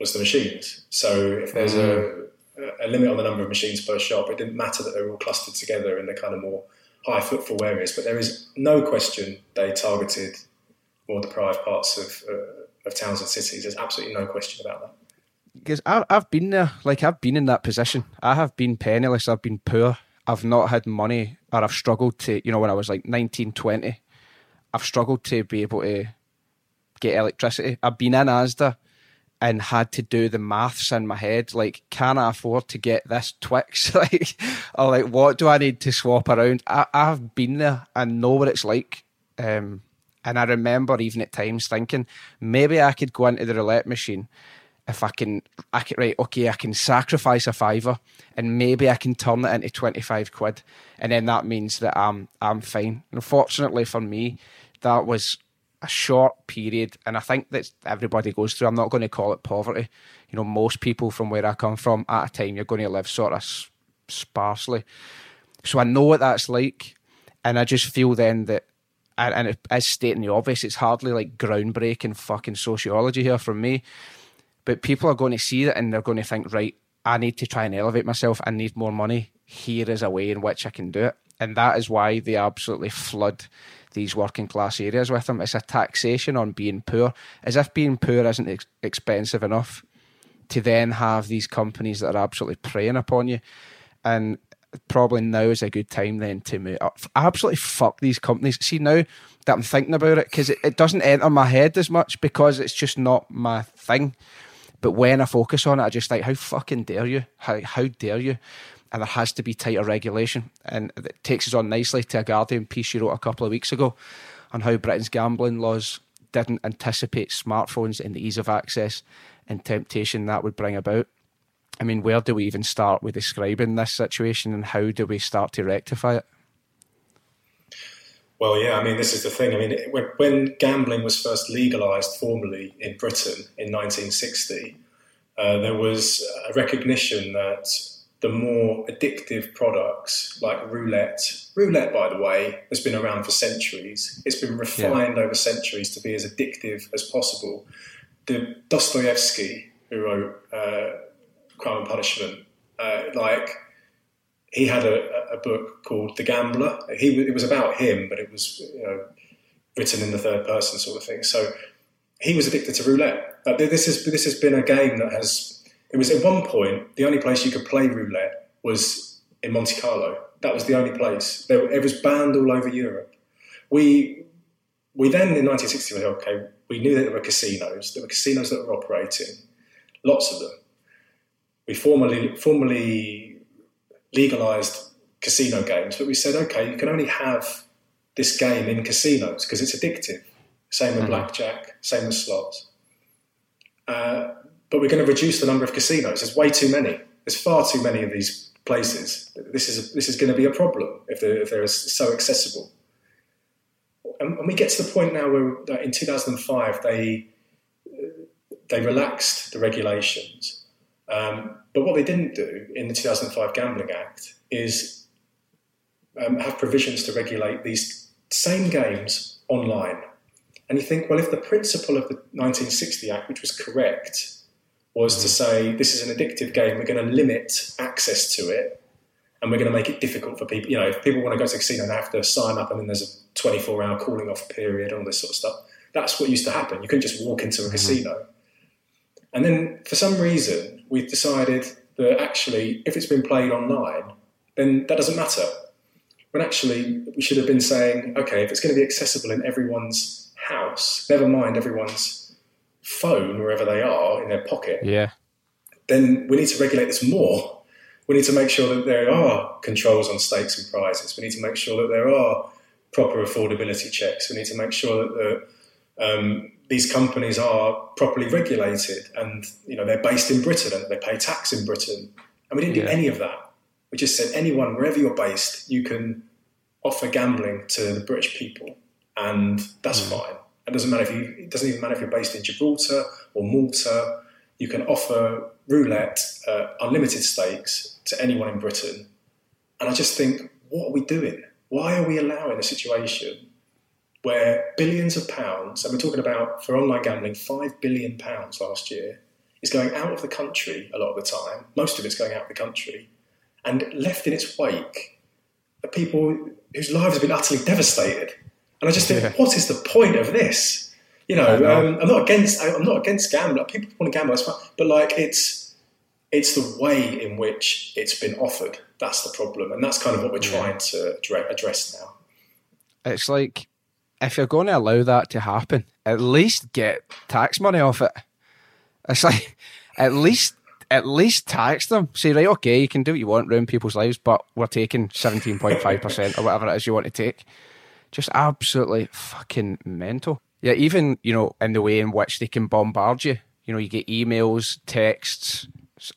S3: was the machines. So if there's mm. a, a limit on the number of machines per shop, it didn't matter that they were all clustered together in the kind of more high footfall areas. But there is no question they targeted more deprived parts of, uh, of towns and cities. There's absolutely no question about that
S2: because I've, I've been there, like I've been in that position. I have been penniless, I've been poor, I've not had money, or I've struggled to, you know, when I was like 19, 20, I've struggled to be able to get electricity. I've been in Asda and had to do the maths in my head, like, can I afford to get this Twix? like, or like, what do I need to swap around? I, I've been there and know what it's like. Um, and I remember even at times thinking maybe I could go into the roulette machine if I can, I right, okay, I can sacrifice a fiver and maybe I can turn it into 25 quid. And then that means that I'm, I'm fine. Unfortunately for me, that was a short period. And I think that everybody goes through, I'm not going to call it poverty. You know, most people from where I come from at a time, you're going to live sort of sparsely. So I know what that's like. And I just feel then that and it is stating the obvious, it's hardly like groundbreaking fucking sociology here from me. But people are going to see that and they're going to think, right, I need to try and elevate myself. I need more money. Here is a way in which I can do it. And that is why they absolutely flood these working class areas with them. It's a taxation on being poor, as if being poor isn't ex- expensive enough to then have these companies that are absolutely preying upon you. And probably now is a good time then to move up. Absolutely fuck these companies. See, now that I'm thinking about it, because it, it doesn't enter my head as much because it's just not my thing. But when I focus on it, I just like, how fucking dare you? How, how dare you? And there has to be tighter regulation. And it takes us on nicely to a Guardian piece you wrote a couple of weeks ago on how Britain's gambling laws didn't anticipate smartphones and the ease of access and temptation that would bring about. I mean, where do we even start with describing this situation and how do we start to rectify it?
S3: Well, yeah, I mean, this is the thing. I mean, when gambling was first legalized formally in Britain in 1960, uh, there was a recognition that the more addictive products like roulette, roulette, by the way, has been around for centuries. It's been refined yeah. over centuries to be as addictive as possible. The Dostoevsky, who wrote uh, Crime and Punishment, uh, like he had a, a, book called The Gambler. He it was about him, but it was you know, written in the third person sort of thing. So he was addicted to roulette. Uh, this is this has been a game that has. It was at one point the only place you could play roulette was in Monte Carlo. That was the only place. There, it was banned all over Europe. We we then in 1960 were okay. We knew that there were casinos. There were casinos that were operating, lots of them. We formally formally legalized casino games, but we said okay, you can only have this game in casinos because it's addictive. Same with mm-hmm. blackjack, same with slots. Uh, but we're going to reduce the number of casinos. There's way too many. There's far too many of these places. This is this is going to be a problem if they're, if they're so accessible. And, and we get to the point now where in 2005 they they relaxed the regulations, um, but what they didn't do in the 2005 Gambling Act is um, have provisions to regulate these same games online. And you think, well, if the principle of the 1960 Act, which was correct, was to say this is an addictive game, we're going to limit access to it, and we're going to make it difficult for people. You know, if people want to go to a casino, they have to sign up, and then there's a 24 hour calling off period, and all this sort of stuff. That's what used to happen. You couldn't just walk into a mm-hmm. casino. And then for some reason, we've decided that actually, if it's been played online, then that doesn't matter. When actually, we should have been saying, okay, if it's going to be accessible in everyone's house, never mind everyone's phone, wherever they are, in their pocket,
S2: yeah.
S3: then we need to regulate this more. We need to make sure that there are controls on stakes and prizes. We need to make sure that there are proper affordability checks. We need to make sure that the, um, these companies are properly regulated and you know they're based in Britain and they pay tax in Britain. And we didn't yeah. do any of that. We just said anyone, wherever you're based, you can offer gambling to the British people, and that's mm. fine. It doesn't matter if you. It doesn't even matter if you're based in Gibraltar or Malta. You can offer roulette, uh, unlimited stakes to anyone in Britain. And I just think, what are we doing? Why are we allowing a situation where billions of pounds, and we're talking about for online gambling, five billion pounds last year, is going out of the country a lot of the time. Most of it's going out of the country, and left in its wake are people whose lives have been utterly devastated. And I just think, yeah. what is the point of this? You know, know. Um, I'm not against. I'm not against gambling. People want to gamble, that's fine. But like, it's it's the way in which it's been offered. That's the problem, and that's kind of what we're trying to address now.
S2: It's like if you're going to allow that to happen, at least get tax money off it. It's like at least at least tax them. Say right, okay, you can do what you want, ruin people's lives, but we're taking seventeen point five percent or whatever it is you want to take just absolutely fucking mental. Yeah, even, you know, in the way in which they can bombard you. You know, you get emails, texts,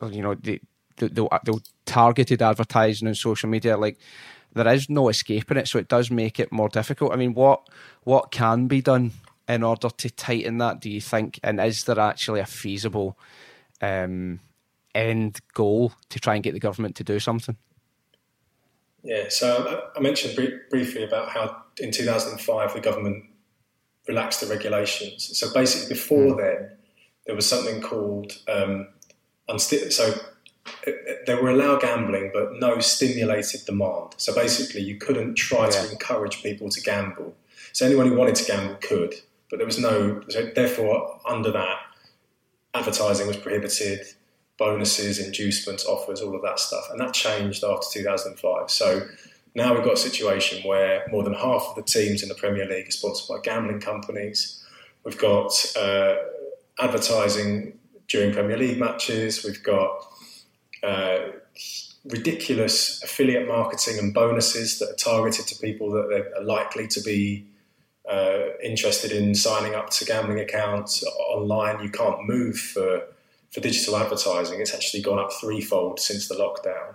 S2: you know, they, they'll, they'll targeted advertising on social media. Like, there is no escaping it, so it does make it more difficult. I mean, what what can be done in order to tighten that? Do you think, and is there actually a feasible um, end goal to try and get the government to do something?
S3: Yeah, so I mentioned briefly about how in 2005 the government relaxed the regulations. So basically, before mm. then, there was something called um, unsti- so uh, they were allowed gambling, but no stimulated demand. So basically, you couldn't try yeah. to encourage people to gamble. So anyone who wanted to gamble could, but there was no. So therefore, under that, advertising was prohibited bonuses, inducements, offers, all of that stuff. And that changed after 2005. So now we've got a situation where more than half of the teams in the Premier League are sponsored by gambling companies. We've got uh, advertising during Premier League matches. We've got uh, ridiculous affiliate marketing and bonuses that are targeted to people that are likely to be uh, interested in signing up to gambling accounts online. You can't move for for digital advertising, it's actually gone up threefold since the lockdown.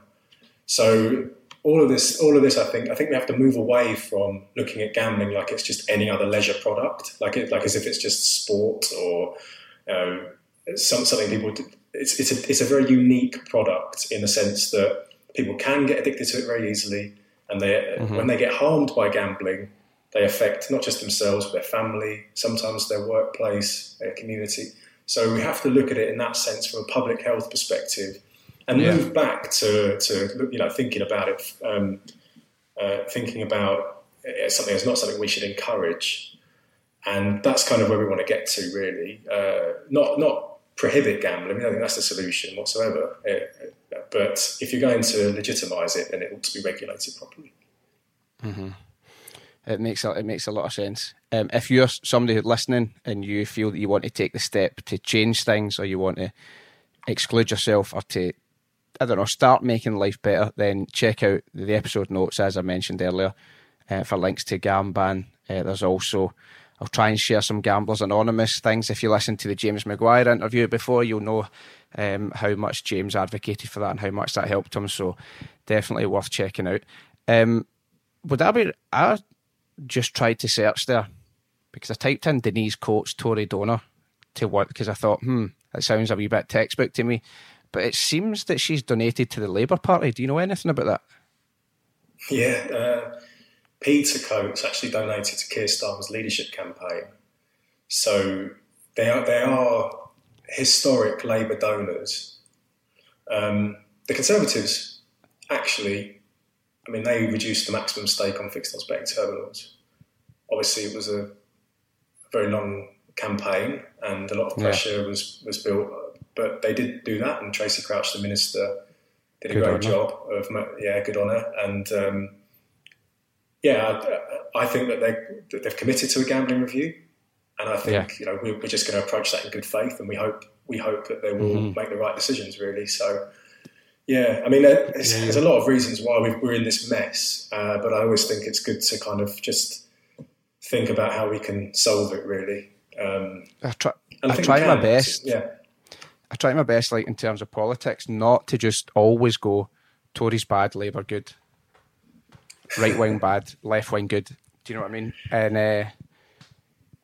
S3: So all of this, all of this, I think, I think we have to move away from looking at gambling like it's just any other leisure product, like it, like as if it's just sport or um, some, something people. It's it's a it's a very unique product in the sense that people can get addicted to it very easily, and they mm-hmm. when they get harmed by gambling, they affect not just themselves but their family, sometimes their workplace, their community. So we have to look at it in that sense from a public health perspective and yeah. move back to, to you know thinking about it, um, uh, thinking about something that's not something we should encourage, and that's kind of where we want to get to really. Uh, not not prohibit gambling. I don't think that's the solution whatsoever. Uh, but if you're going to legitimise it, then it ought to be regulated properly.
S2: Mm-hmm. It makes a, it makes a lot of sense. Um, if you're somebody listening and you feel that you want to take the step to change things, or you want to exclude yourself, or to I don't know, start making life better, then check out the episode notes as I mentioned earlier uh, for links to Gamban. Uh, there's also I'll try and share some Gamblers Anonymous things. If you listen to the James Maguire interview before, you'll know um, how much James advocated for that and how much that helped him. So definitely worth checking out. Um, would that be? I just tried to search there because I typed in Denise Coates Tory donor to what because I thought, hmm, that sounds a wee bit textbook to me. But it seems that she's donated to the Labour Party. Do you know anything about that?
S3: Yeah, uh, Peter Coates actually donated to Keir Starmer's leadership campaign. So they are, they are historic Labour donors. Um, the Conservatives actually, I mean, they reduced the maximum stake on fixed odds betting terminals. Obviously, it was a very long campaign and a lot of pressure yeah. was, was built but they did do that, and Tracey Crouch, the minister, did a good great job of yeah, good on her, and um, yeah, I, I, think that they they've committed to a gambling review, and I think yeah. you know we're, we're just going to approach that in good faith, and we hope we hope that they will mm-hmm. make the right decisions. Really, so. Yeah, I mean, there's, yeah, there's a lot of reasons why we are in this mess, uh, but I always think it's good to kind of just think about how we can solve it. Really, um,
S2: I try. I try my best. Yeah, I try my best, like in terms of politics, not to just always go Tories bad, Labour good, right wing bad, left wing good. Do you know what I mean? And uh,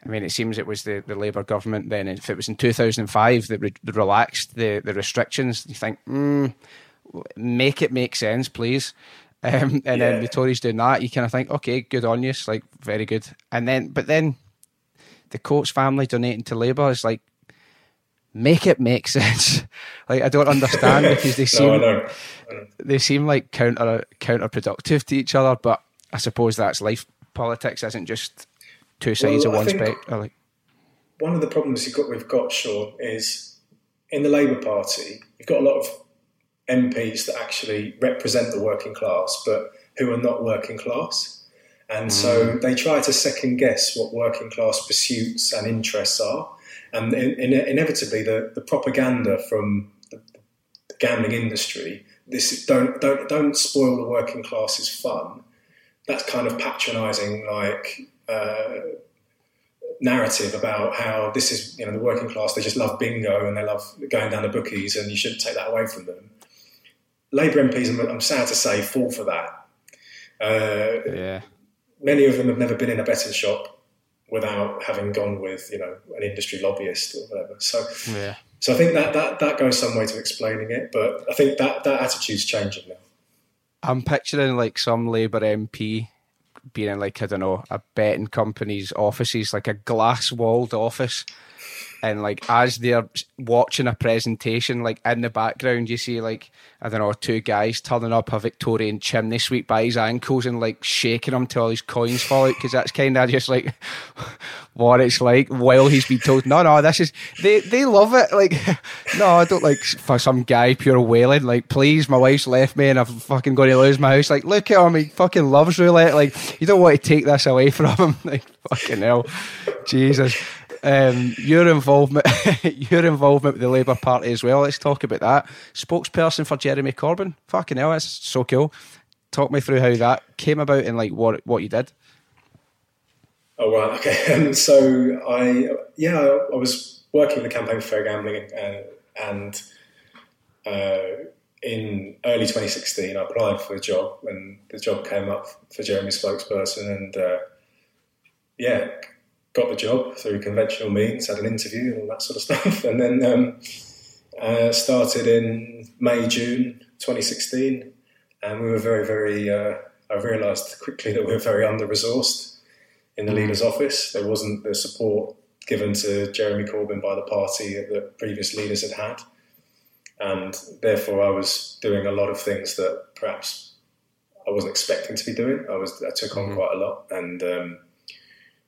S2: I mean, it seems it was the, the Labour government then. If it was in 2005 that re- relaxed the, the restrictions, you think, mm, make it make sense, please. Um, and yeah. then the Tories doing that, you kind of think, okay, good on you, it's like very good. And then, but then the Coates family donating to Labour is like, make it make sense. like I don't understand because they seem no, know. They seem like counter counterproductive to each other. But I suppose that's life. Politics isn't just two sides well, of one spectrum. Like
S3: one of the problems got, we've got, Sean, is in the Labour Party, you've got a lot of MPs that actually represent the working class, but who are not working class. And mm. so they try to second guess what working class pursuits and interests are and in, in, inevitably the, the propaganda from the, the gambling industry this don't don't don't spoil the working class's fun that's kind of patronizing like uh, narrative about how this is you know the working class they just love bingo and they love going down the bookies and you shouldn't take that away from them labour MPs I'm, I'm sad to say fall for that uh, yeah many of them have never been in a betting shop without having gone with you know an industry lobbyist or whatever. So yeah. So I think that, that that goes some way to explaining it, but I think that that attitude's changing now.
S2: I'm picturing like some Labour MP being in like I don't know a betting company's offices, like a glass walled office and like as they're watching a presentation, like in the background, you see like I don't know two guys turning up a Victorian chimney sweep by his ankles and like shaking him till his coins fall out because that's kind of just like what it's like while he's been told no no this is they they love it like no I don't like for some guy pure wailing like please my wife's left me and I'm fucking going to lose my house like look at him he fucking loves roulette like you don't want to take this away from him like fucking hell. Jesus um, your involvement, your involvement with the Labour Party as well. Let's talk about that. Spokesperson for Jeremy Corbyn. Fucking hell, that's so cool. Talk me through how that came about and like what what you did.
S3: Oh right, okay. Um, so I yeah, I was working with the campaign for fair gambling, uh, and uh, in early 2016, I applied for a job and the job came up for Jeremy spokesperson, and uh, yeah, got the job through conventional means, had an interview and all that sort of stuff, and then um, uh, started in May, June 2016, and we were very, very. Uh, I realised quickly that we were very under resourced in the mm. leader's office. There wasn't the support given to Jeremy Corbyn by the party that previous leaders had had and therefore I was doing a lot of things that perhaps I wasn't expecting to be doing. I was I took on mm-hmm. quite a lot, and um,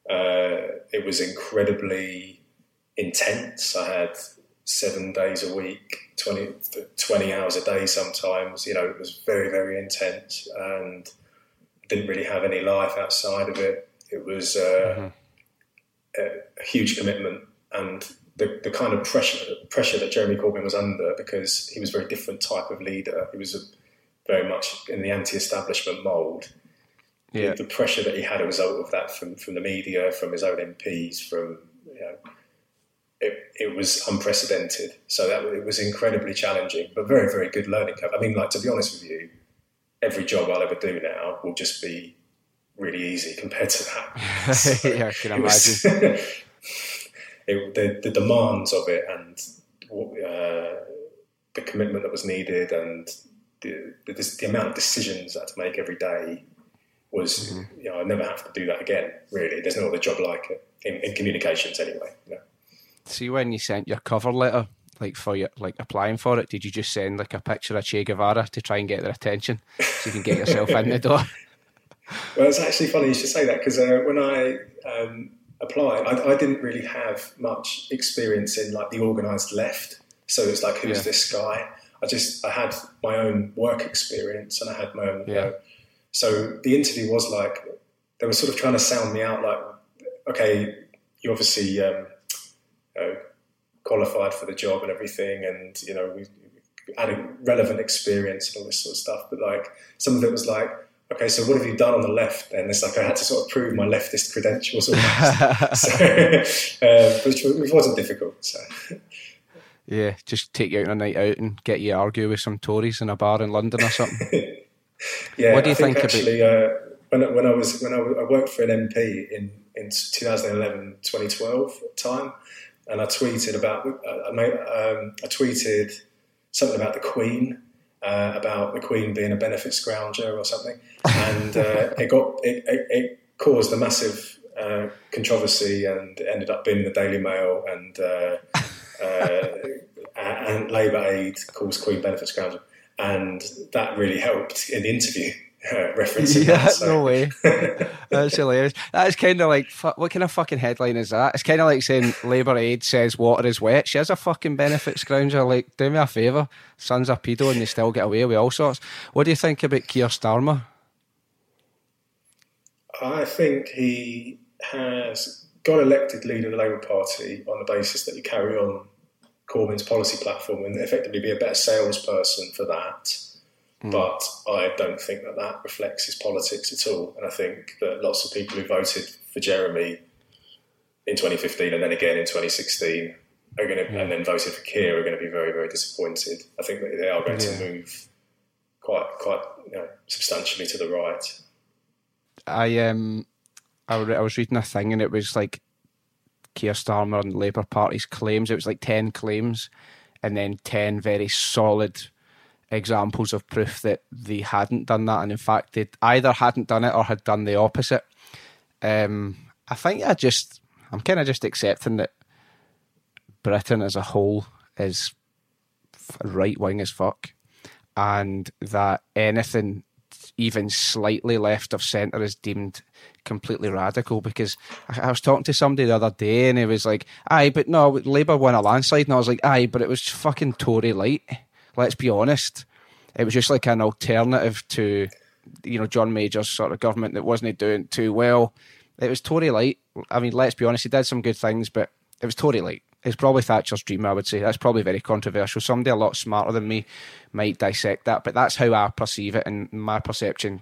S3: uh, it was incredibly intense. I had seven days a week, 20, 20 hours a day sometimes. You know, it was very very intense, and didn't really have any life outside of it. It was uh, mm-hmm. a, a huge commitment, and the, the kind of pressure pressure that Jeremy Corbyn was under because he was a very different type of leader. He was a, very much in the anti-establishment mould. Yeah. The, pressure that he had a result of that from, from the media, from his own MPs, from you know, it, it was unprecedented. So that it was incredibly challenging, but very very good learning curve. I mean, like to be honest with you, every job I'll ever do now will just be really easy compared to that.
S2: So yeah, I can imagine. Was,
S3: it, the, the demands of it and uh, the commitment that was needed and the, the, the, amount of decisions I had to make every day was, mm-hmm. you know, I never have to do that again, really. There's no other job like it, in, in communications anyway. You know?
S2: See, when you sent your cover letter, like for your, like applying for it, did you just send like a picture of Che Guevara to try and get their attention so you can get yourself in the door?
S3: Well, it's actually funny you should say that because uh, when I um, apply. I, I, didn't really have much experience in like the organised left, so it's like who's yeah. this guy? I just I had my own work experience and I had my own. Yeah. You know, so the interview was like they were sort of trying to sound me out, like, okay, you obviously um, you know, qualified for the job and everything, and you know we adding relevant experience and all this sort of stuff. But like some of it was like okay, so what have you done on the left? And it's like I had to sort of prove my leftist credentials so, uh, which, which wasn't difficult. So.
S2: Yeah, just take you out on a night out and get you argue with some Tories in a bar in London or something.
S3: yeah, what do you think, think actually? Uh, when, when I was when I, I, worked for an MP in in 2011 2012 time, and I tweeted about I, made, um, I tweeted something about the Queen uh, about the Queen being a benefit scrounger or something, and uh, it got it, it, it, caused a massive uh, controversy, and it ended up being the Daily Mail, and uh, uh, and Labour Aide calls Queen benefit scrounger, and that really helped in the interview. Uh, referencing
S2: yeah,
S3: that, so.
S2: no way. That's hilarious. That's kind of like what kind of fucking headline is that? It's kind of like saying Labour Aide says water is wet. She has a fucking benefit scrounger. Like, do me a favour. Son's a pedo and they still get away with all sorts. What do you think about Keir Starmer?
S3: I think he has got elected leader of the Labour Party on the basis that you carry on Corbyn's policy platform and effectively be a better salesperson for that Mm. But I don't think that that reflects his politics at all. And I think that lots of people who voted for Jeremy in 2015 and then again in 2016 are going to, mm. and then voted for Keir are going to be very, very disappointed. I think that they are going yeah. to move quite, quite you know, substantially to the right.
S2: I um, I, I was reading a thing and it was like Keir Starmer and the Labour Party's claims. It was like ten claims, and then ten very solid examples of proof that they hadn't done that, and in fact they either hadn't done it or had done the opposite. Um, I think I just I'm kind of just accepting that Britain as a whole is right wing as fuck, and that anything even slightly left of centre is deemed completely radical because I, was talking to somebody the other day and he was like, aye, but no, Labour won a landslide. And I was like, aye, but it was fucking Tory light let's be honest. It was just like an alternative to, you know, John Major's sort of government that wasn't doing too well. It was Tory light. I mean, let's be honest, he did some good things, but it was Tory light. It's probably Thatcher's dream, I would say. That's probably very controversial. Somebody a lot smarter than me might dissect that, but that's how I perceive it, and my perception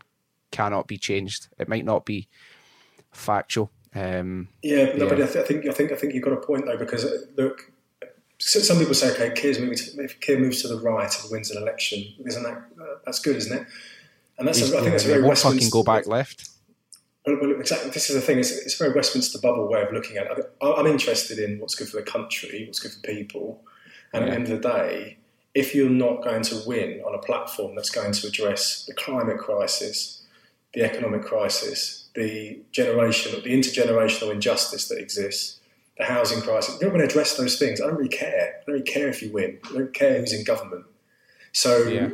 S2: cannot be changed. It might not be factual. Um,
S3: yeah, but, yeah. but I, th- I, think I think I think you've got a point though, because uh, look, some people say, okay, Keir's moving to, if Keir moves to the right and wins an election, isn't that uh, that's good, isn't it? And that's, a, I think that's a very
S2: won't fucking go back left.
S3: Well, well, exactly. This is the thing. It's, it's a very Westminster bubble way of looking at it. I'm interested in what's good for the country, what's good for people, and yeah. at the end of the day, if you're not going to win on a platform that's going to address the climate crisis, the economic crisis, the generation, the intergenerational injustice that exists, the housing crisis, you're going to address those things, I don't really care. I don't really care if you win. I don't care who's in government. So, yeah.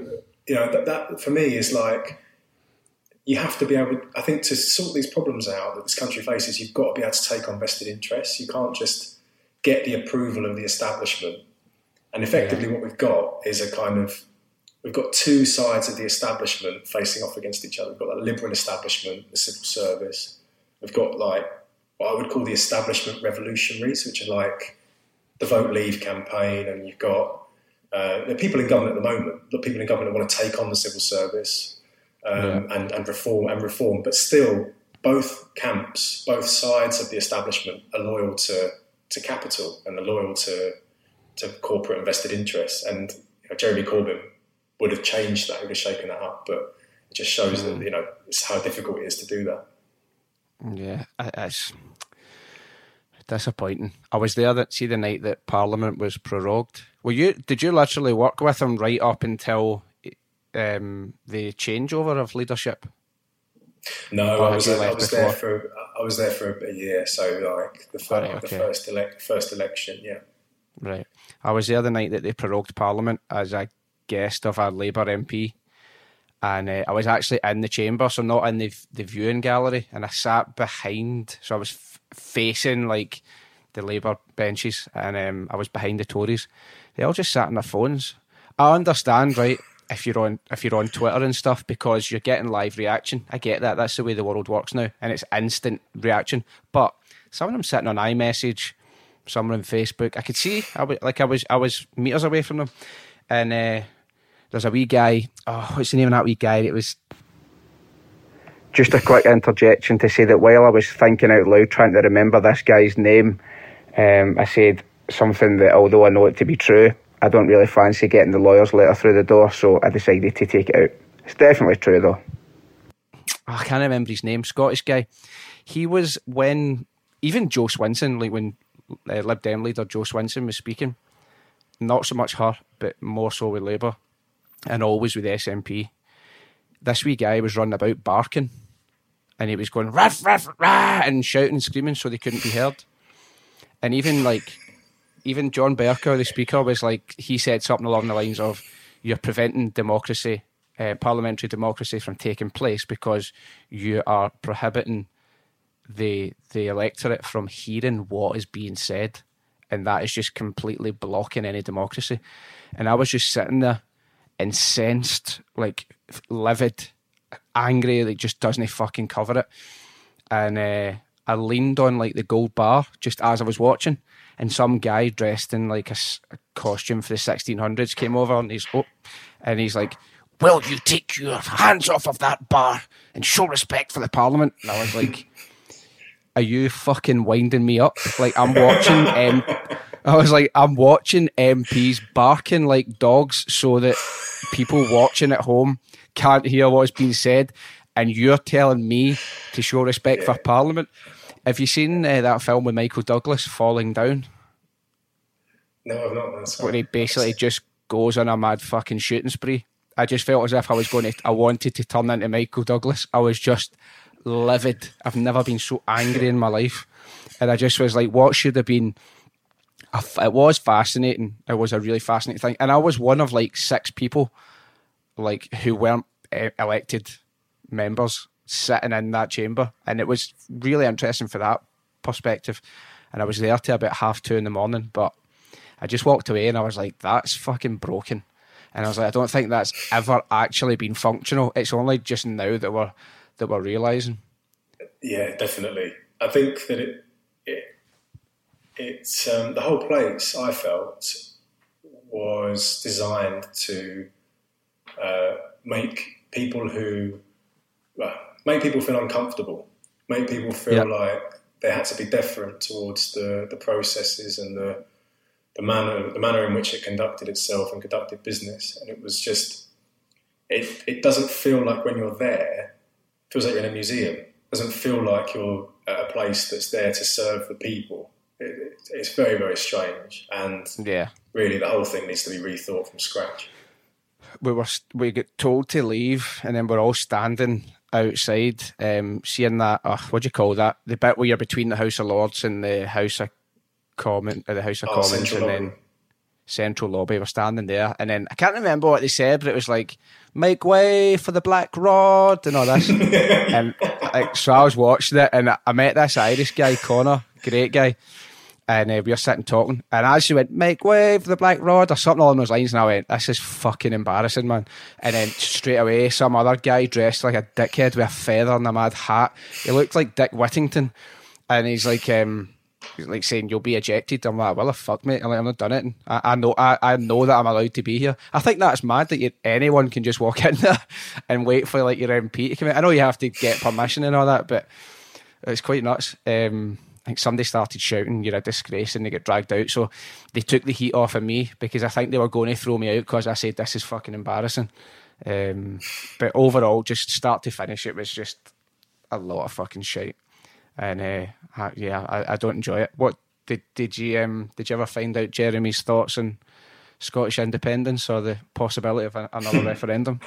S3: you know, that, that for me is like you have to be able. I think to sort these problems out that this country faces, you've got to be able to take on vested interests. You can't just get the approval of the establishment. And effectively, yeah. what we've got is a kind of we've got two sides of the establishment facing off against each other. We've got the liberal establishment, the civil service. We've got like what I would call the establishment revolutionaries, which are like the Vote Leave campaign, and you've got uh, the people in government at the moment. The people in government that want to take on the civil service um, yeah. and, and reform and reform, but still, both camps, both sides of the establishment are loyal to to capital and are loyal to to corporate invested interests. And you know, Jeremy Corbyn would have changed that, would have shaken that up, but it just shows mm. that you know it's how difficult it is to do that.
S2: Yeah, it's disappointing. I was there that see the night that Parliament was prorogued. Were you? Did you literally work with him right up until um, the changeover of leadership?
S3: No, I was, I was there for I was there for a year. So like the first, right, okay. the first, first election, yeah.
S2: Right. I was there the night that they prorogued Parliament as a guest of a Labour MP, and uh, I was actually in the chamber, so not in the the viewing gallery, and I sat behind, so I was f- facing like the Labour benches, and um, I was behind the Tories. They all just sat on their phones. I understand, right? If you're on if you're on Twitter and stuff, because you're getting live reaction. I get that. That's the way the world works now, and it's instant reaction. But some of them sitting on iMessage, some on Facebook. I could see, I was like I was I was meters away from them, and uh, there's a wee guy. Oh, what's the name of that wee guy? It was just a quick interjection to say that while I was thinking out loud, trying to remember this guy's name, um, I said something that, although I know it to be true, I don't really fancy getting the lawyer's letter through the door, so I decided to take it out. It's definitely true, though. Oh, I can't remember his name. Scottish guy. He was when even Jo Swinson, like when uh, Lib Dem leader Jo Swinson was speaking, not so much her, but more so with Labour, and always with SNP. This wee guy was running about barking, and he was going ruff ruff rah and shouting and screaming so they couldn't be heard. And even like, even John Bercow, the speaker, was like he said something along the lines of, "You're preventing democracy, uh, parliamentary democracy, from taking place because you are prohibiting." the the electorate from hearing what is being said, and that is just completely blocking any democracy. And I was just sitting there, incensed, like livid, angry, like just doesn't fucking cover it. And uh, I leaned on like the gold bar just as I was watching, and some guy dressed in like a, a costume for the 1600s came over, and he's oh, and he's like. Will you take your hands off of that bar and show respect for the parliament? And I was like, are you fucking winding me up? Like I'm watching. Um, I was like, I'm watching MPs barking like dogs so that people watching at home can't hear what's being said, and you're telling me to show respect for Parliament. Have you seen uh, that film with Michael Douglas, Falling Down?
S3: No, I've not. That's
S2: where he basically just goes on a mad fucking shooting spree. I just felt as if I was going to. I wanted to turn into Michael Douglas. I was just livid. I've never been so angry in my life. And I just was like, what should have been. It was fascinating. It was a really fascinating thing. And I was one of like six people like who weren't eh, elected members sitting in that chamber. And it was really interesting for that perspective. And I was there till about half two in the morning. But I just walked away and I was like, that's fucking broken. And I was like, I don't think that's ever actually been functional. It's only just now that we're that we're realizing?
S3: Yeah, definitely. I think that it, it it's um, the whole place. I felt was designed to uh, make people who well, make people feel uncomfortable, make people feel like they had to be deferent towards the, the processes and the the manner the manner in which it conducted itself and conducted business, and it was just it it doesn't feel like when you're there, it feels like you're in a museum. It doesn't feel like you're at a place that's there to serve the people. It, it, it's very very strange, and
S2: yeah,
S3: really the whole thing needs to be rethought from scratch.
S2: We were we get told to leave, and then we're all standing outside, um, seeing that. Uh, what do you call that? The bit where you're between the House of Lords and the House of Common, uh, the House of
S3: Oh,
S2: Commons, and then Central Lobby. We're standing there, and then I can't remember what they said, but it was like "Make way for the Black Rod" and all this. and like, so I was watching it, and I met this Irish guy, Connor, great guy. And uh, we were sitting talking, and as she went, "Make way for the Black Rod" or something along those lines, and I went, "This is fucking embarrassing, man." And then straight away, some other guy dressed like a dickhead with a feather and a mad hat. He looked like Dick Whittington, and he's like, um, he's like saying, "You'll be ejected." I'm like, "Well, the fuck, mate! I'm like, I'm not done it. And I, I know, I, I know that I'm allowed to be here. I think that's mad that you, anyone can just walk in there and wait for like your MP to come in. I know you have to get permission and all that, but it's quite nuts. Um, I think somebody started shouting, "You're a disgrace," and they get dragged out. So they took the heat off of me because I think they were going to throw me out because I said this is fucking embarrassing. Um, but overall, just start to finish, it was just a lot of fucking shit. And uh, I, yeah, I, I don't enjoy it. What did did you um did you ever find out Jeremy's thoughts on Scottish independence or the possibility of a, another referendum?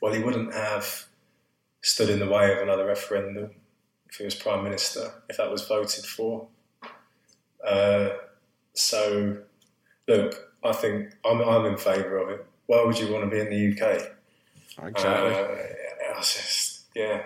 S3: Well, he wouldn't have stood in the way of another referendum if he was prime minister, if that was voted for. Uh, so, look, I think I'm, I'm in favour of it. Why would you want to be in the UK?
S2: Exactly.
S3: Uh, I just, yeah.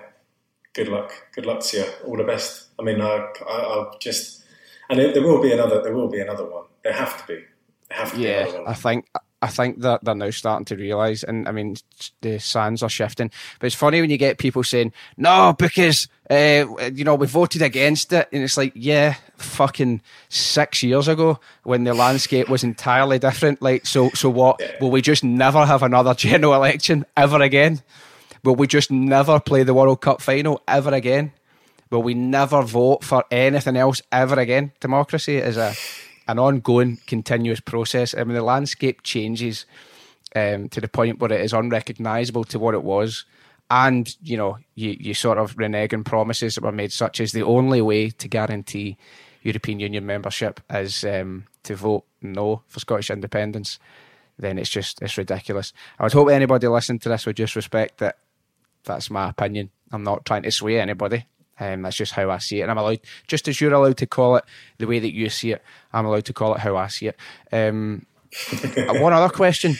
S3: Good luck. Good luck to you. All the best. I mean, I, I, I'll just, and there, there will be another. There will be another one. There have to be. Have to be
S2: Yeah,
S3: another one.
S2: I think I think that they're now starting to realise, and I mean the sands are shifting. But it's funny when you get people saying no because uh, you know we voted against it, and it's like yeah, fucking six years ago when the landscape was entirely different. Like so, so what? Will we just never have another general election ever again? Will we just never play the World Cup final ever again? Will we never vote for anything else ever again? Democracy is a an ongoing, continuous process. I mean, the landscape changes um, to the point where it is unrecognisable to what it was, and you know, you you sort of renege on promises that were made, such as the only way to guarantee European Union membership is um, to vote no for Scottish independence. Then it's just it's ridiculous. I would hope anybody listening to this would just respect that that's my opinion. I'm not trying to sway anybody. Um, that's just how I see it. And I'm allowed, just as you're allowed to call it the way that you see it, I'm allowed to call it how I see it. Um, one other question: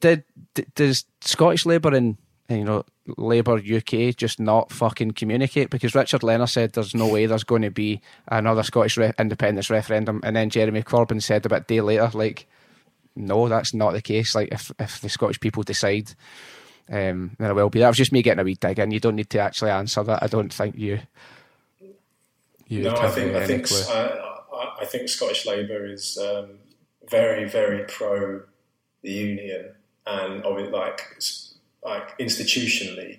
S2: Did d- does Scottish Labour and you know Labour UK just not fucking communicate? Because Richard Leonard said there's no way there's going to be another Scottish re- independence referendum, and then Jeremy Corbyn said about a day later, like, no, that's not the case. Like, if if the Scottish people decide um, then I will be. That was just me getting a wee dig in. You don't need to actually answer that. I don't think you. you
S3: No, I think I think. I, I, I think Scottish Labour is um, very very pro the union and it like like institutionally,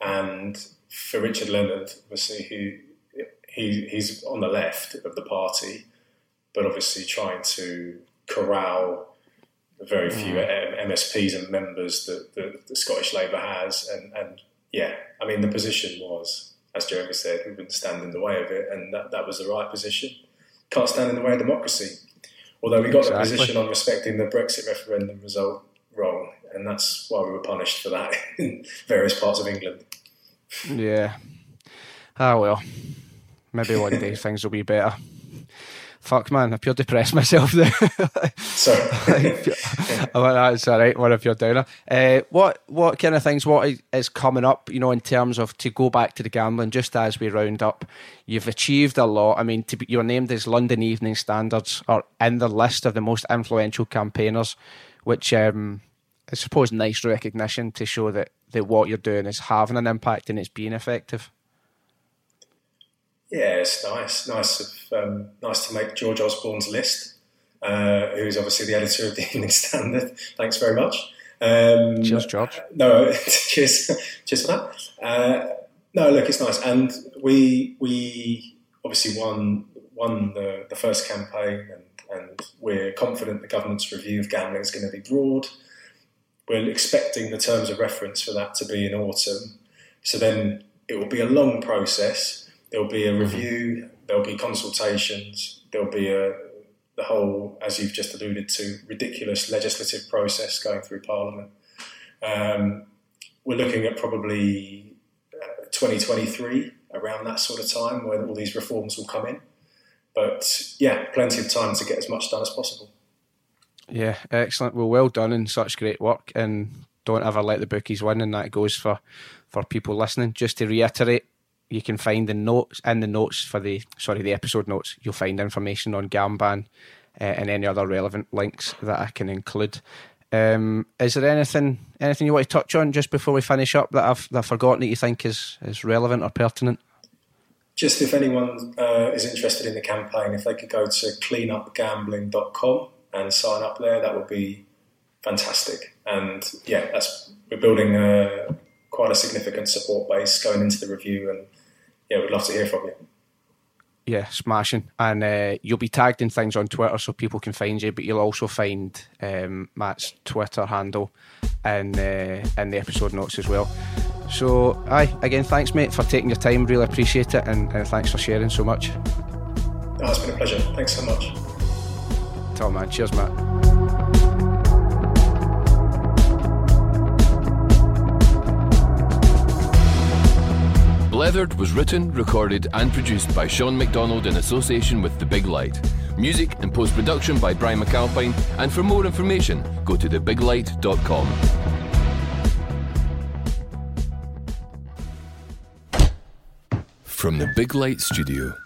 S3: and for Richard Leonard, obviously who he he's on the left of the party, but obviously trying to corral very few M- MSPs and members that, that the Scottish Labour has, and and yeah, I mean the position was as Jeremy said, we wouldn't stand in the way of it, and that, that was the right position. Can't stand in the way of democracy. Although we got the position on respecting the Brexit referendum result wrong, and that's why we were punished for that in various parts of England.
S2: Yeah. Ah well. Maybe one day things will be better. Fuck man, I pure depressed myself there.
S3: So,
S2: well, that's all right. One of your downer. Uh, what what kind of things? What is- is coming up? You know, in terms of to go back to the gambling. Just as we round up, you've achieved a lot. I mean, to be, you're named as London Evening Standards or in the list of the most influential campaigners, which um, I suppose nice recognition to show that that what you're doing is having an impact and it's being effective.
S3: Yeah, it's nice, nice, of, um, nice to make George Osborne's list, uh, who's obviously the editor of the Evening Standard. Thanks very much. Um,
S2: Cheers, George.
S3: No, cheers, cheers for that. Uh, no, look, it's nice, and we we obviously won won the, the first campaign, and, we're confident the government's review of gambling is going to be broad. We're expecting the terms of reference for that to be in autumn. So then it will be a long process. There'll be a review, there'll be consultations, there'll be a the whole, as you've just alluded to, ridiculous legislative process going through Parliament. Um, we're looking at probably uh, 2023 around that sort of time where all these reforms will come in. But yeah, plenty of time to get as much done as possible.
S2: Yeah, excellent. Well, well done and such great work. And don't ever let the bookies win. And that goes for, for people listening. Just to reiterate, you can find the notes in the notes for the sorry the episode notes. You'll find information on Gamban uh, and any other relevant links that I can include. Um, is there anything anything you want to touch on just before we finish up that I've, that I've forgotten that you think is, is relevant or pertinent?
S3: Just if anyone uh, is interested in the campaign, if they could go to cleanupgambling.com and sign up there, that would be fantastic. And yeah, that's we're building a, quite a significant support base going into the review, and yeah, we'd love to hear from you.
S2: Yeah, smashing. And uh, you'll be tagged in things on Twitter so people can find you, but you'll also find um, Matt's Twitter handle and uh, in the episode notes as well. So, aye, again, thanks, mate, for taking your time. Really appreciate it, and, and thanks for sharing so much.
S3: Oh, it's been a pleasure. Thanks so much.
S2: Tom, man. Cheers, Matt.
S4: Blethered was written, recorded, and produced by Sean McDonald in association with The Big Light. Music and post production by Brian McAlpine, and for more information, go to thebiglight.com. From the Big Light Studio.